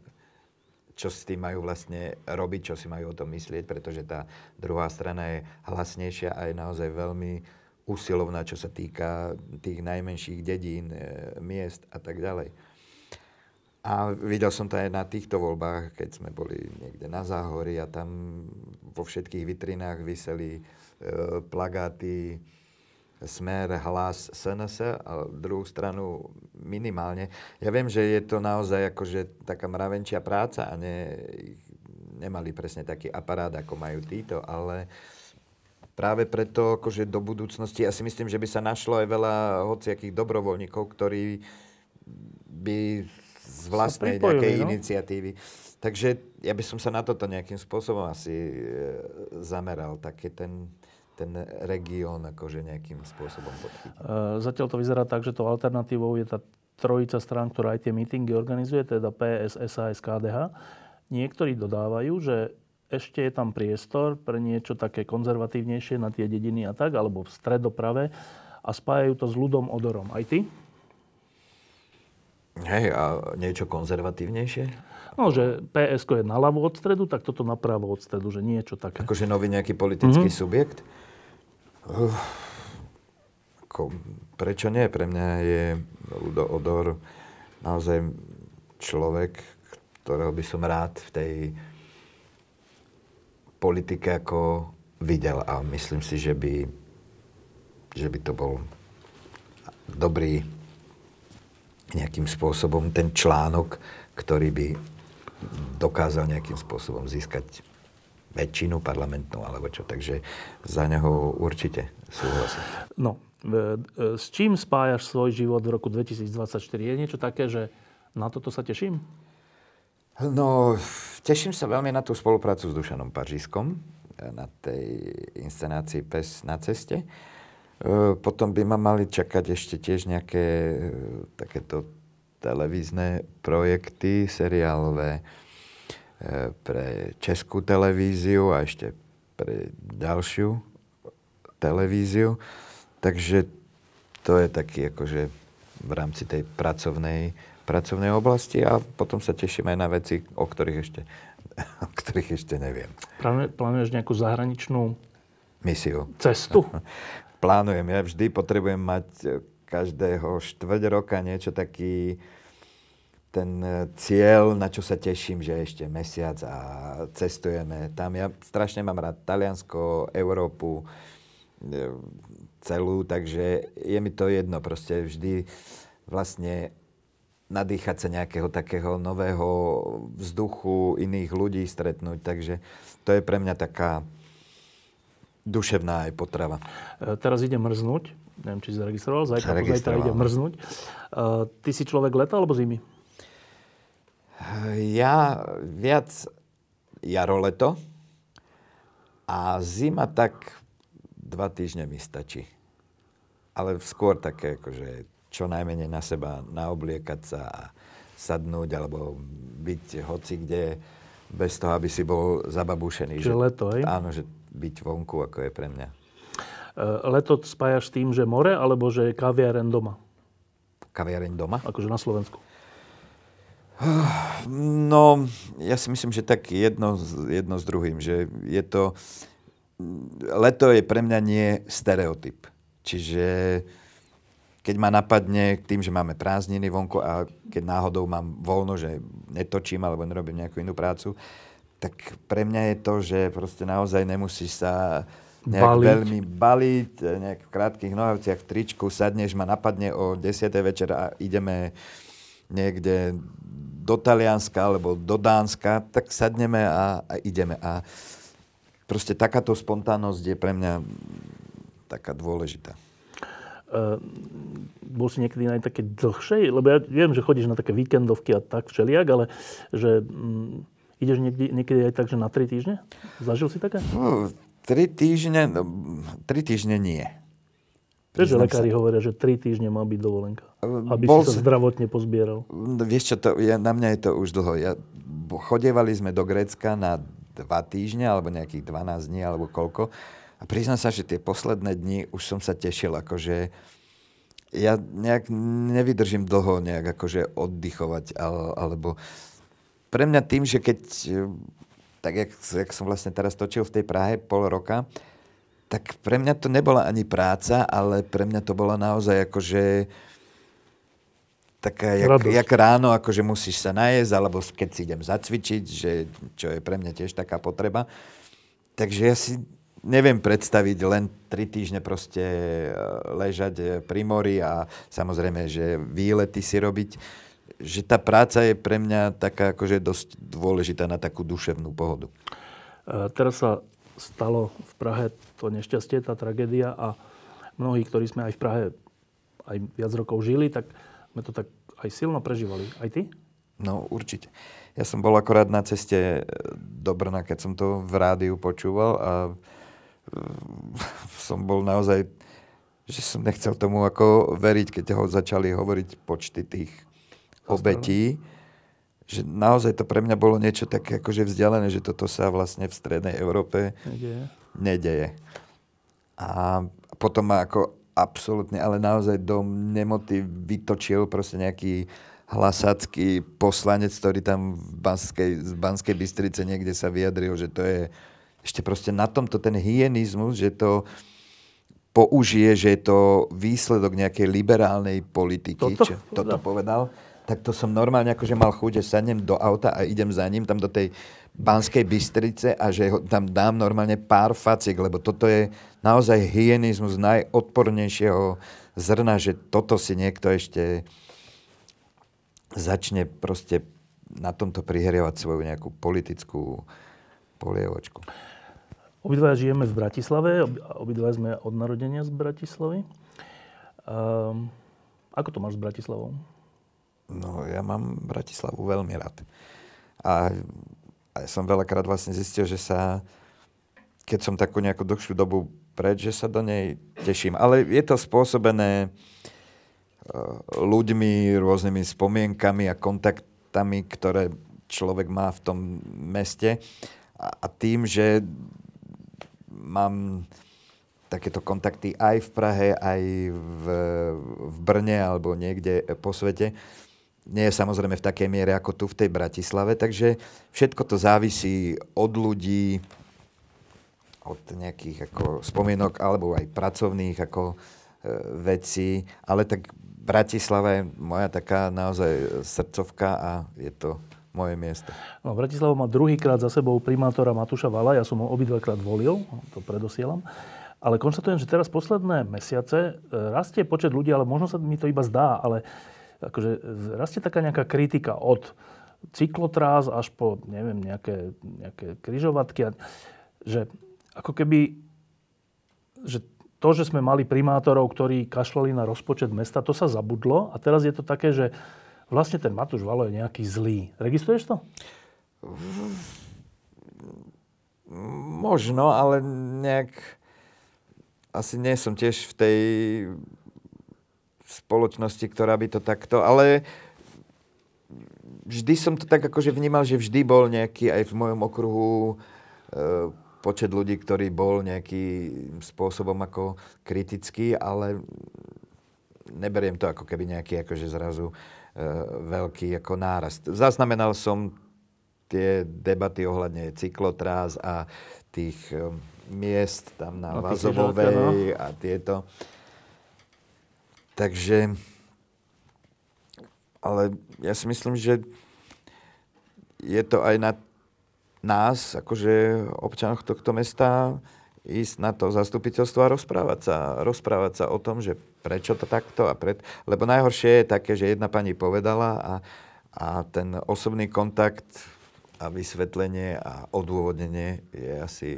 Speaker 2: čo s tým majú vlastne robiť, čo si majú o tom myslieť, pretože tá druhá strana je hlasnejšia a je naozaj veľmi usilovná, čo sa týka tých najmenších dedín, e, miest a tak ďalej. A videl som to aj na týchto voľbách, keď sme boli niekde na Záhori a tam vo všetkých vitrinách vyseli e, plagáty Smer, Hlas, SNS a druhú stranu minimálne. Ja viem, že je to naozaj akože taká mravenčia práca a ne, nemali presne taký aparát, ako majú títo, ale práve preto akože do budúcnosti, ja si myslím, že by sa našlo aj veľa hociakých dobrovoľníkov, ktorí by z vlastnej nejakej
Speaker 1: no.
Speaker 2: iniciatívy. Takže ja by som sa na toto nejakým spôsobom asi e, zameral, taký ten, ten región akože nejakým spôsobom podchytiť.
Speaker 1: E, Zatiaľ to vyzerá tak, že tou alternatívou je tá trojica strán, ktorá aj tie mítingy organizuje, teda PS, SAS, KDH. Niektorí dodávajú, že ešte je tam priestor pre niečo také konzervatívnejšie na tie dediny a tak, alebo v stredoprave a spájajú to s ľudom odorom. Aj ty?
Speaker 2: Hej, a niečo konzervatívnejšie?
Speaker 1: No, že PSK je naľavo od stredu, tak toto napravo od stredu, že niečo také.
Speaker 2: Akože nový nejaký politický mm-hmm. subjekt? Uh, ako, prečo nie? Pre mňa je Ludo Odor naozaj človek, ktorého by som rád v tej politike ako videl a myslím si, že by, že by to bol dobrý nejakým spôsobom ten článok, ktorý by dokázal nejakým spôsobom získať väčšinu parlamentnú alebo čo. Takže za neho určite súhlasím.
Speaker 1: No, e, e, s čím spájaš svoj život v roku 2024? Je niečo také, že na toto sa teším?
Speaker 2: No, teším sa veľmi na tú spoluprácu s Dušanom Pařískom na tej inscenácii Pes na ceste. E, potom by ma mali čakať ešte tiež nejaké e, takéto televízne projekty, seriálové e, pre českú televíziu a ešte pre ďalšiu televíziu. Takže to je taký akože v rámci tej pracovnej pracovnej oblasti a potom sa teším aj na veci, o ktorých ešte, o ktorých ešte neviem.
Speaker 1: Plánuješ nejakú zahraničnú
Speaker 2: misiu?
Speaker 1: Cestu?
Speaker 2: Plánujem. Ja vždy potrebujem mať e, každého štvrť roka niečo taký ten e, cieľ, na čo sa teším, že ešte mesiac a cestujeme tam. Ja strašne mám rád Taliansko, Európu, e, celú, takže je mi to jedno. Proste vždy vlastne nadýchať sa nejakého takého nového vzduchu, iných ľudí stretnúť. Takže to je pre mňa taká duševná aj potrava.
Speaker 1: E, teraz ide mrznúť. Neviem, či si zaregistroval. Zajtra, zajtra ide mrznúť. E, ty si človek leta alebo zimy?
Speaker 2: Ja viac jaro-leto. A zima tak dva týždne mi stačí. Ale skôr také akože čo najmenej na seba naobliekať sa a sadnúť alebo byť hoci kde bez toho, aby si bol zababúšený.
Speaker 1: Čiže že, leto, hej?
Speaker 2: Áno, že byť vonku, ako je pre mňa. E,
Speaker 1: leto spájaš s tým, že more, alebo že kaviareň doma?
Speaker 2: Kaviareň doma?
Speaker 1: Akože na Slovensku.
Speaker 2: No, ja si myslím, že tak jedno, jedno s druhým, že je to... Leto je pre mňa nie stereotyp. Čiže keď ma napadne tým, že máme prázdniny vonku a keď náhodou mám voľno, že netočím alebo nerobím nejakú inú prácu, tak pre mňa je to, že proste naozaj nemusíš sa nejak baliť. veľmi baliť, nejak v krátkých nohavciach, v tričku, sadneš, ma napadne o 10. večer a ideme niekde do Talianska alebo do Dánska, tak sadneme a, a ideme. A proste takáto spontánnosť je pre mňa taká dôležitá.
Speaker 1: Uh, bol si niekedy na také dlhšej? Lebo ja viem, že chodíš na také víkendovky a tak všelijak, ale že mm, ideš niekdy, niekedy aj tak, že na tri týždne? Zažil si také?
Speaker 2: No, tri týždne, no, tri týždne nie.
Speaker 1: Že lekári sa... hovoria, že tri týždne má byť dovolenka. Aby Bol si sa zdravotne pozbieral.
Speaker 2: No, vieš čo, to, ja, na mňa je to už dlho. Ja, chodievali sme do Grécka na dva týždne, alebo nejakých 12 dní, alebo koľko. A priznám sa, že tie posledné dni už som sa tešil, akože ja nejak nevydržím dlho nejak akože oddychovať, alebo pre mňa tým, že keď, tak jak, jak som vlastne teraz točil v tej Prahe pol roka, tak pre mňa to nebola ani práca, ale pre mňa to bola naozaj akože taká, jak, jak ráno, akože musíš sa najesť, alebo keď si idem zacvičiť, že, čo je pre mňa tiež taká potreba. Takže ja si neviem predstaviť len tri týždne proste e, ležať e, pri mori a samozrejme, že výlety si robiť. Že tá práca je pre mňa taká akože dosť dôležitá na takú duševnú pohodu.
Speaker 1: E, teraz sa stalo v Prahe to nešťastie, tá tragédia a mnohí, ktorí sme aj v Prahe aj viac rokov žili, tak sme to tak aj silno prežívali. Aj ty?
Speaker 2: No, určite. Ja som bol akorát na ceste do Brna, keď som to v rádiu počúval a som bol naozaj, že som nechcel tomu ako veriť, keď ho začali hovoriť počty tých obetí. Že naozaj to pre mňa bolo niečo také akože vzdialené, že toto sa vlastne v strednej Európe nedeje. nedeje. A potom ma ako absolútne, ale naozaj do nemoty vytočil proste nejaký hlasacký poslanec, ktorý tam v Banskej, z Banskej Bystrice niekde sa vyjadril, že to je ešte proste na tomto ten hyenizmus, že to použije, že je to výsledok nejakej liberálnej politiky, toto, čo toto povedal, tak to som normálne akože mal chuť, že sadnem do auta a idem za ním tam do tej Banskej Bystrice a že ho tam dám normálne pár faciek, lebo toto je naozaj hyenizmus najodpornejšieho zrna, že toto si niekto ešte začne proste na tomto prihrievať svoju nejakú politickú polievočku.
Speaker 1: Obidva žijeme v Bratislave, obidva sme od narodenia z Bratislavy. Um, ako to máš s Bratislavou?
Speaker 2: No, ja mám Bratislavu veľmi rád. A, a ja som veľakrát vlastne zistil, že sa, keď som takú nejakú dlhšiu dobu preč, že sa do nej teším. Ale je to spôsobené ľuďmi, rôznymi spomienkami a kontaktami, ktoré človek má v tom meste. A, a tým, že mám takéto kontakty aj v Prahe, aj v, v Brne alebo niekde po svete. Nie je samozrejme v takej miere ako tu v tej Bratislave, takže všetko to závisí od ľudí, od nejakých ako spomienok alebo aj pracovných ako e, vecí, ale tak Bratislava je moja taká naozaj srdcovka a je to moje miesto.
Speaker 1: No, Bratislava má druhýkrát za sebou primátora Matúša Vala, ja som ho obidvakrát volil, to predosielam. Ale konštatujem, že teraz posledné mesiace e, rastie počet ľudí, ale možno sa mi to iba zdá, ale akože rastie taká nejaká kritika od cyklotráz až po, neviem, nejaké, nejaké kryžovatky. Že ako keby, že to, že sme mali primátorov, ktorí kašlali na rozpočet mesta, to sa zabudlo a teraz je to také, že vlastne ten Matúš Valo je nejaký zlý. Registruješ to?
Speaker 2: Možno, ale nejak asi nie som tiež v tej spoločnosti, ktorá by to takto, ale vždy som to tak akože vnímal, že vždy bol nejaký aj v mojom okruhu e, počet ľudí, ktorý bol nejakým spôsobom ako kritický, ale neberiem to ako keby nejaký akože zrazu e, veľký ako nárast. Zaznamenal som tie debaty ohľadne cyklotráz a tých e, miest tam na no, Vazovovej a tieto. Takže, ale ja si myslím, že je to aj na nás, akože občanoch tohto mesta, ísť na to zastupiteľstvo a rozprávať sa, rozprávať sa o tom, že prečo to takto a pred... Lebo najhoršie je také, že jedna pani povedala a, a ten osobný kontakt a vysvetlenie a odôvodnenie je asi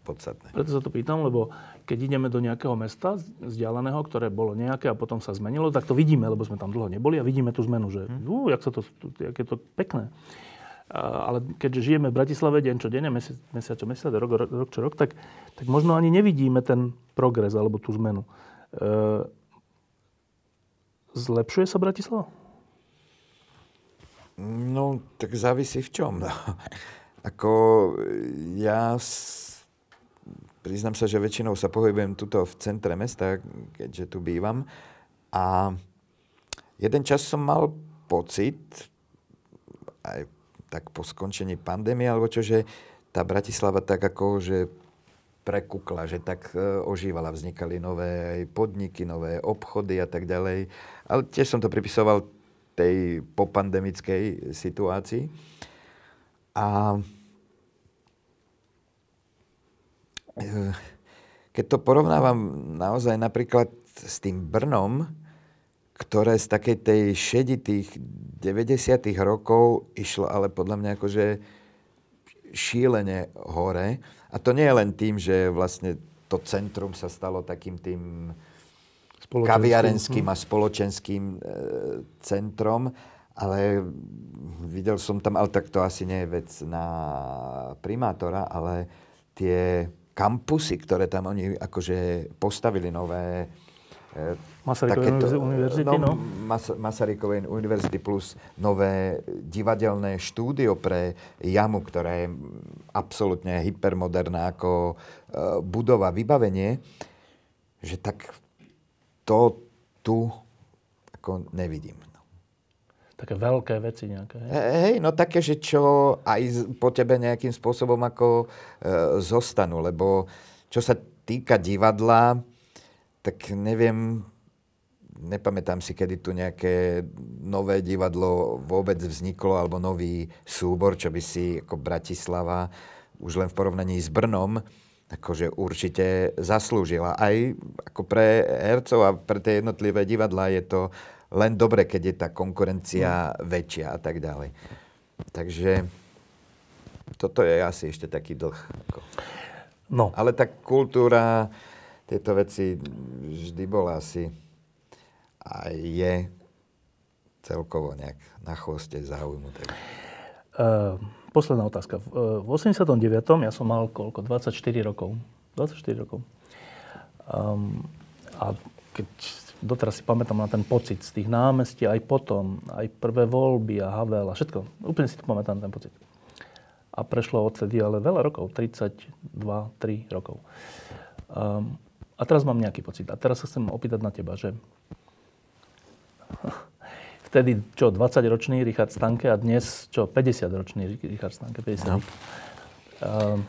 Speaker 2: podstatné.
Speaker 1: Preto sa to pýtam, lebo keď ideme do nejakého mesta vzdialeného, ktoré bolo nejaké a potom sa zmenilo, tak to vidíme, lebo sme tam dlho neboli a vidíme tú zmenu, že hmm. uh, jak, sa to, jak je to pekné. ale keďže žijeme v Bratislave deň čo deň, mesiac, mesiac čo mesiac, rok, rok, rok čo rok, tak, tak možno ani nevidíme ten progres alebo tú zmenu. E, zlepšuje sa Bratislava?
Speaker 2: No, tak závisí v čom. No. Ako ja priznám sa, že väčšinou sa pohybujem tuto v centre mesta, keďže tu bývam. A jeden čas som mal pocit, aj tak po skončení pandémie, alebo čo, že tá Bratislava tak ako, že prekukla, že tak e, ožívala, vznikali nové podniky, nové obchody a tak ďalej. Ale tiež som to pripisoval tej popandemickej situácii. A keď to porovnávam naozaj napríklad s tým Brnom, ktoré z takej tej šeditých 90. rokov išlo ale podľa mňa akože šílene hore. A to nie je len tým, že vlastne to centrum sa stalo takým tým kaviarenským a spoločenským e, centrom, ale videl som tam, ale tak to asi nie je vec na primátora, ale tie kampusy, ktoré tam oni akože postavili nové
Speaker 1: e, Masarykovej takéto, univerzity, no. no.
Speaker 2: Mas, Masarykovej univerzity plus nové divadelné štúdio pre jamu, ktoré je absolútne hypermoderná ako uh, budova, vybavenie, že tak to tu ako nevidím
Speaker 1: také veľké veci nejaké. Hej?
Speaker 2: hej, no také, že čo aj po tebe nejakým spôsobom ako e, zostanú, lebo čo sa týka divadla, tak neviem, nepamätám si, kedy tu nejaké nové divadlo vôbec vzniklo, alebo nový súbor, čo by si ako Bratislava už len v porovnaní s Brnom akože určite zaslúžila. Aj ako pre hercov a pre tie jednotlivé divadlá je to len dobre, keď je tá konkurencia no. väčšia a tak ďalej. Takže toto je asi ešte taký dlh.
Speaker 1: No.
Speaker 2: Ale tá kultúra, tieto veci vždy bola asi a je celkovo nejak na chvoste záujmu. Tak.
Speaker 1: Uh, posledná otázka. V, v 89. ja som mal koľko? 24 rokov. 24 rokov. Um, a keď doteraz si pamätám na ten pocit z tých námestí, aj potom, aj prvé voľby a Havel a všetko. Úplne si to pamätám, ten pocit. A prešlo odtedy ale veľa rokov, 32, 3 rokov. Um, a teraz mám nejaký pocit. A teraz sa chcem opýtať na teba, že vtedy, čo, 20-ročný Richard Stanke a dnes, čo, 50-ročný Richard Stanke, 50 no. uh,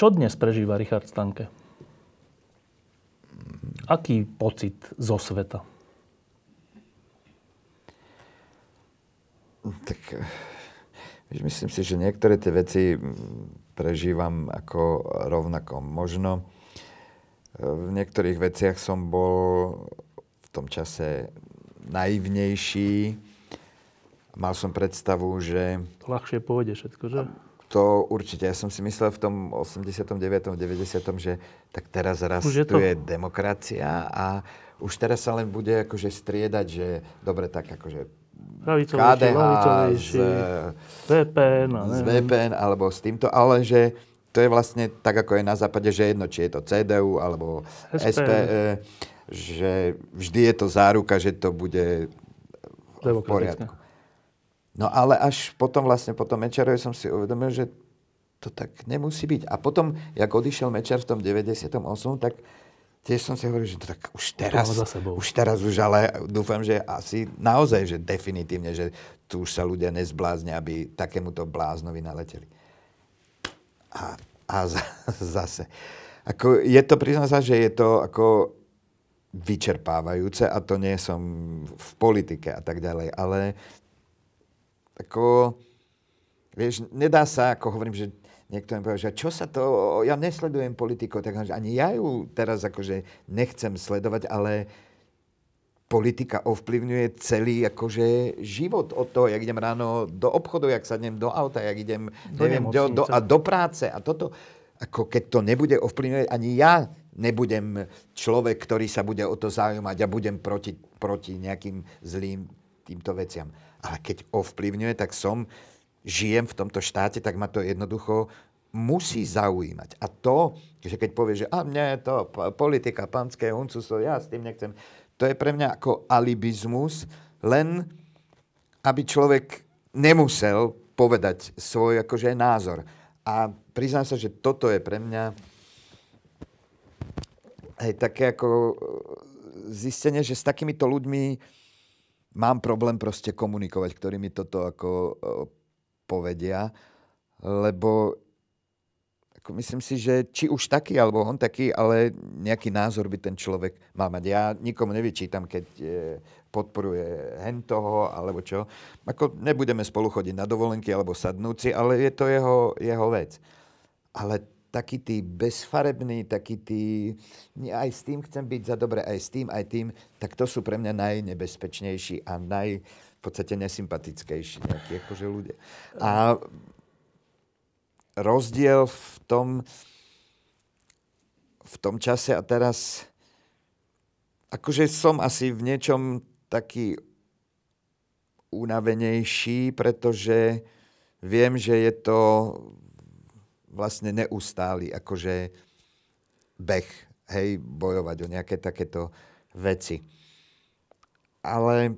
Speaker 1: Čo dnes prežíva Richard Stanke? Aký pocit zo sveta?
Speaker 2: Tak myslím si, že niektoré tie veci prežívam ako rovnako. Možno v niektorých veciach som bol v tom čase naivnejší. Mal som predstavu, že...
Speaker 1: Ľahšie pôjde všetko, že?
Speaker 2: To určite. Ja som si myslel v tom 89. 90. že tak teraz raz tu to... je demokracia a už teraz sa len bude akože striedať, že dobre, tak akože KDH z,
Speaker 1: VPN,
Speaker 2: z VPN alebo s týmto, ale že to je vlastne tak, ako je na západe, že jedno, či je to CDU alebo SPE, SPE že vždy je to záruka, že to bude v poriadku. No ale až potom vlastne, potom Mečarovi som si uvedomil, že to tak nemusí byť. A potom, jak odišiel Mečar v tom 98, tak tiež som si hovoril, že to tak už teraz, už teraz už, ale dúfam, že asi naozaj, že definitívne, že tu už sa ľudia nezbláznia, aby takémuto bláznovi naleteli. A, a zase. Ako, je to, priznám sa, že je to ako vyčerpávajúce a to nie som v politike a tak ďalej, ale ako, vieš, nedá sa, ako hovorím, že niekto mi povie, že čo sa to, ja nesledujem politiku, tak ani ja ju teraz akože nechcem sledovať, ale politika ovplyvňuje celý akože život od toho, jak idem ráno do obchodu, jak sadnem do auta, jak idem do, neviem, do, do, a do práce a toto. Ako keď to nebude ovplyvňovať, ani ja nebudem človek, ktorý sa bude o to zaujímať a budem proti, proti nejakým zlým týmto veciam. Ale keď ovplyvňuje, tak som, žijem v tomto štáte, tak ma to jednoducho musí zaujímať. A to, že keď povie, že a mne je to politika, panské huncuso, ja s tým nechcem, to je pre mňa ako alibizmus, len aby človek nemusel povedať svoj akože názor. A priznám sa, že toto je pre mňa hej, také ako e, zistenie, že s takýmito ľuďmi mám problém proste komunikovať, ktorí mi toto ako e, povedia, lebo ako myslím si, že či už taký, alebo on taký, ale nejaký názor by ten človek mal mať. Ja nikomu nevyčítam, keď e, podporuje hen toho, alebo čo. Ako nebudeme spolu chodiť na dovolenky alebo sadnúci, ale je to jeho, jeho vec. Ale taký tí bezfarebný, taký tí, aj s tým chcem byť za dobre, aj s tým, aj tým, tak to sú pre mňa najnebezpečnejší a naj, v podstate nesympatickejší nejakí akože ľudia. A rozdiel v tom, v tom čase a teraz, akože som asi v niečom taký unavenejší, pretože viem, že je to vlastne neustály akože beh, hej, bojovať o nejaké takéto veci. Ale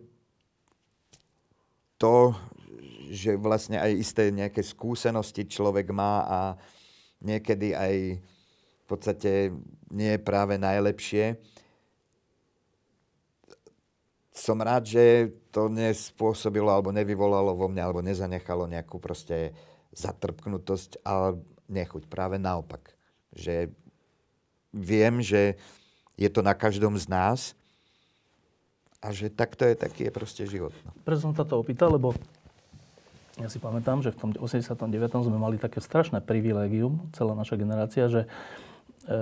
Speaker 2: to, že vlastne aj isté nejaké skúsenosti človek má a niekedy aj v podstate nie je práve najlepšie. Som rád, že to nespôsobilo alebo nevyvolalo vo mne alebo nezanechalo nejakú proste zatrpknutosť a nechuť. Práve naopak. Že viem, že je to na každom z nás a že takto je, taký je proste život. No.
Speaker 1: Preto som sa to opýtal, lebo ja si pamätám, že v tom 89. sme mali také strašné privilégium, celá naša generácia, že e,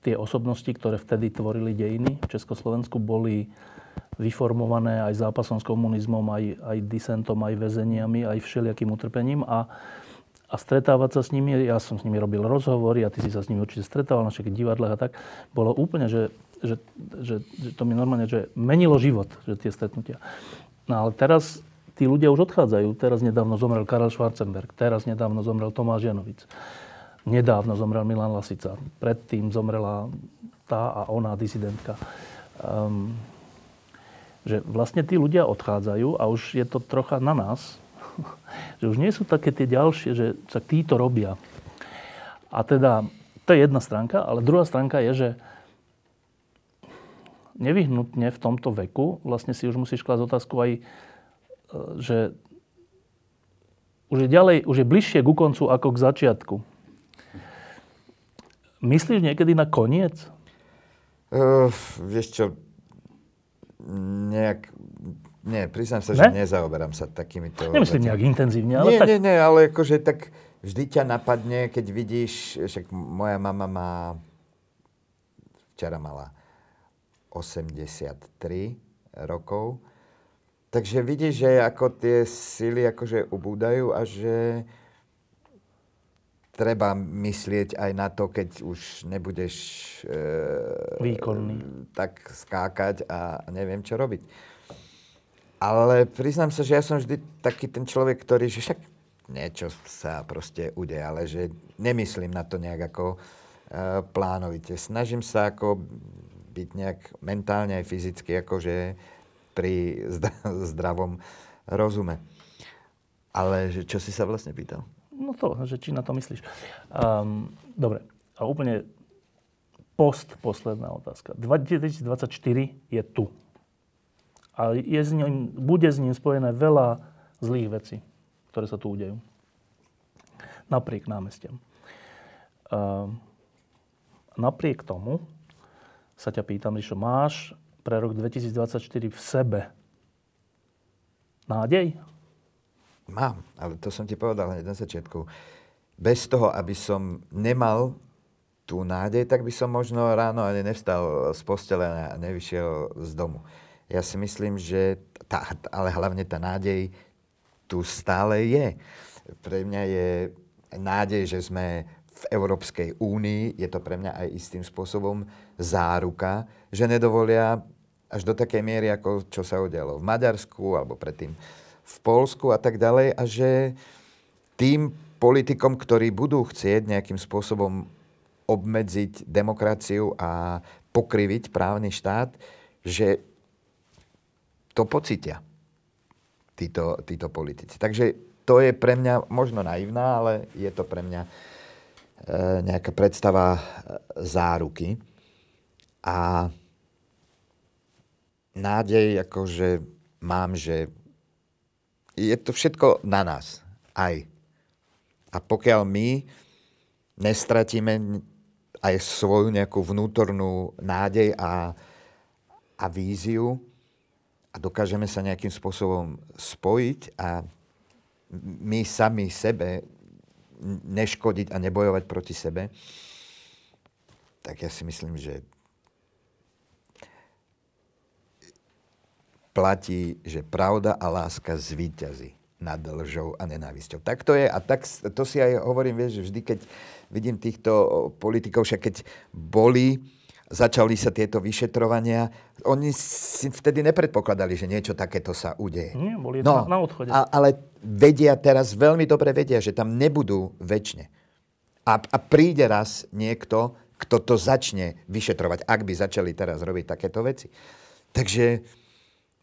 Speaker 1: tie osobnosti, ktoré vtedy tvorili dejiny v Československu, boli vyformované aj zápasom s komunizmom, aj, aj disentom, aj väzeniami, aj všelijakým utrpením. A, a stretávať sa s nimi, ja som s nimi robil rozhovory a ty si sa s nimi určite stretával na všetkých divadlách a tak, bolo úplne, že že, že, že to mi normálne, že menilo život, že tie stretnutia. No ale teraz tí ľudia už odchádzajú. Teraz nedávno zomrel Karel Schwarzenberg, teraz nedávno zomrel Tomáš Janovic. Nedávno zomrel Milan Lasica. Predtým zomrela tá a ona disidentka. Um, že vlastne tí ľudia odchádzajú a už je to trocha na nás, že už nie sú také tie ďalšie, že sa títo robia. A teda, to je jedna stránka, ale druhá stránka je, že nevyhnutne v tomto veku vlastne si už musíš klásť otázku aj, e, že už je ďalej, už je bližšie ku koncu ako k začiatku. Myslíš niekedy na koniec?
Speaker 2: Uh, vieš čo, nejak... Nie, priznám sa, ne? že nezaoberám sa takýmito...
Speaker 1: Nemyslím nejak intenzívne, ale
Speaker 2: nie,
Speaker 1: tak...
Speaker 2: Nie, nie, ale akože tak vždy ťa napadne, keď vidíš, však moja mama má... Včera mala 83 rokov. Takže vidíš, že ako tie sily akože ubúdajú a že treba myslieť aj na to, keď už nebudeš
Speaker 1: e, výkonný.
Speaker 2: tak skákať a neviem, čo robiť. Ale priznám sa, že ja som vždy taký ten človek, ktorý, že však niečo sa proste udeje, ale že nemyslím na to nejak ako e, plánovite. Snažím sa ako byť nejak mentálne aj fyzicky akože pri zdravom rozume. Ale že čo si sa vlastne pýtal?
Speaker 1: No to, že či na to myslíš. Um, dobre. A úplne post, posledná otázka. 2024 je tu. A je s ním, bude s ním spojené veľa zlých vecí, ktoré sa tu udejú. Napriek námestiam. Napriek tomu sa ťa pýtam, čo máš pre rok 2024 v sebe nádej?
Speaker 2: Mám, ale to som ti povedal hneď na začiatku. Bez toho, aby som nemal tú nádej, tak by som možno ráno ani nevstal z postele a nevyšiel z domu. Ja si myslím, že tá, ale hlavne tá nádej tu stále je. Pre mňa je nádej, že sme v Európskej únii, je to pre mňa aj istým spôsobom záruka, že nedovolia až do takej miery, ako čo sa udialo v Maďarsku alebo predtým v Polsku a tak ďalej a že tým politikom, ktorí budú chcieť nejakým spôsobom obmedziť demokraciu a pokriviť právny štát, že to pocítia títo, títo politici. Takže to je pre mňa možno naivná, ale je to pre mňa e, nejaká predstava e, záruky. A nádej, akože mám, že je to všetko na nás. Aj. A pokiaľ my nestratíme aj svoju nejakú vnútornú nádej a, a víziu a dokážeme sa nejakým spôsobom spojiť a my sami sebe neškodiť a nebojovať proti sebe, tak ja si myslím, že platí, že pravda a láska zvíťazí nad lžou a nenávisťou. Tak to je a tak to si aj hovorím, vieš, vždy, keď vidím týchto politikov, však keď boli, začali sa tieto vyšetrovania, oni si vtedy nepredpokladali, že niečo takéto sa udeje.
Speaker 1: Nie, boli no, na odchode.
Speaker 2: A, ale vedia teraz, veľmi dobre vedia, že tam nebudú väčšine. A, a príde raz niekto, kto to začne vyšetrovať, ak by začali teraz robiť takéto veci. Takže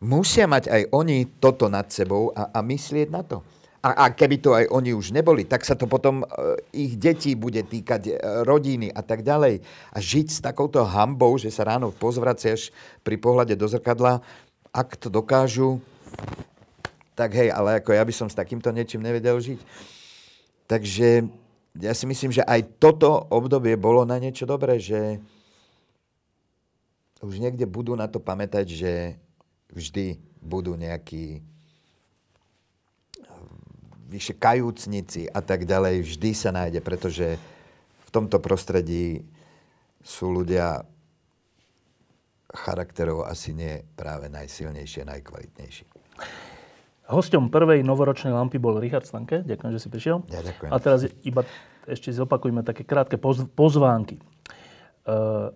Speaker 2: musia mať aj oni toto nad sebou a, a myslieť na to. A, a keby to aj oni už neboli, tak sa to potom e, ich detí bude týkať e, rodiny a tak ďalej. A žiť s takouto hambou, že sa ráno pozvraciaš pri pohľade do zrkadla, ak to dokážu, tak hej, ale ako ja by som s takýmto niečím nevedel žiť. Takže ja si myslím, že aj toto obdobie bolo na niečo dobré, že už niekde budú na to pamätať, že vždy budú nejakí vyše kajúcnici a tak ďalej, vždy sa nájde, pretože v tomto prostredí sú ľudia charakterov asi nie práve najsilnejšie, najkvalitnejší.
Speaker 1: Hosťom prvej novoročnej lampy bol Richard Stanke. Ďakujem, že si prišiel.
Speaker 2: Ja ďakujem.
Speaker 1: A teraz iba ešte zopakujme také krátke pozvánky.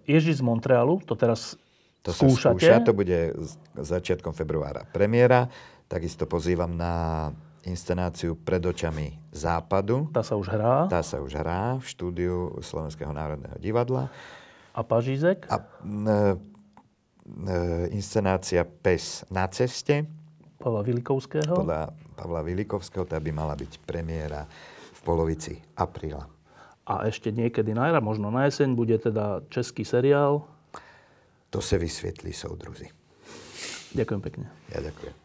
Speaker 1: Ježiš z Montrealu, to teraz
Speaker 2: To sa
Speaker 1: skúšate.
Speaker 2: skúša, to bude začiatkom februára premiéra. Takisto pozývam na inscenáciu Pred očami západu.
Speaker 1: Tá sa už hrá.
Speaker 2: Tá sa už hrá v štúdiu Slovenského národného divadla.
Speaker 1: A Pažízek.
Speaker 2: A e, e, inscenácia Pes na ceste
Speaker 1: Pavla Vilikovského.
Speaker 2: podľa Pavla Vilikovského, tá by mala byť premiéra v polovici apríla.
Speaker 1: A ešte niekedy na jar, možno na jeseň, bude teda český seriál.
Speaker 2: To sa vysvetlí soudruzi.
Speaker 1: Ďakujem pekne.
Speaker 2: Ja ďakujem.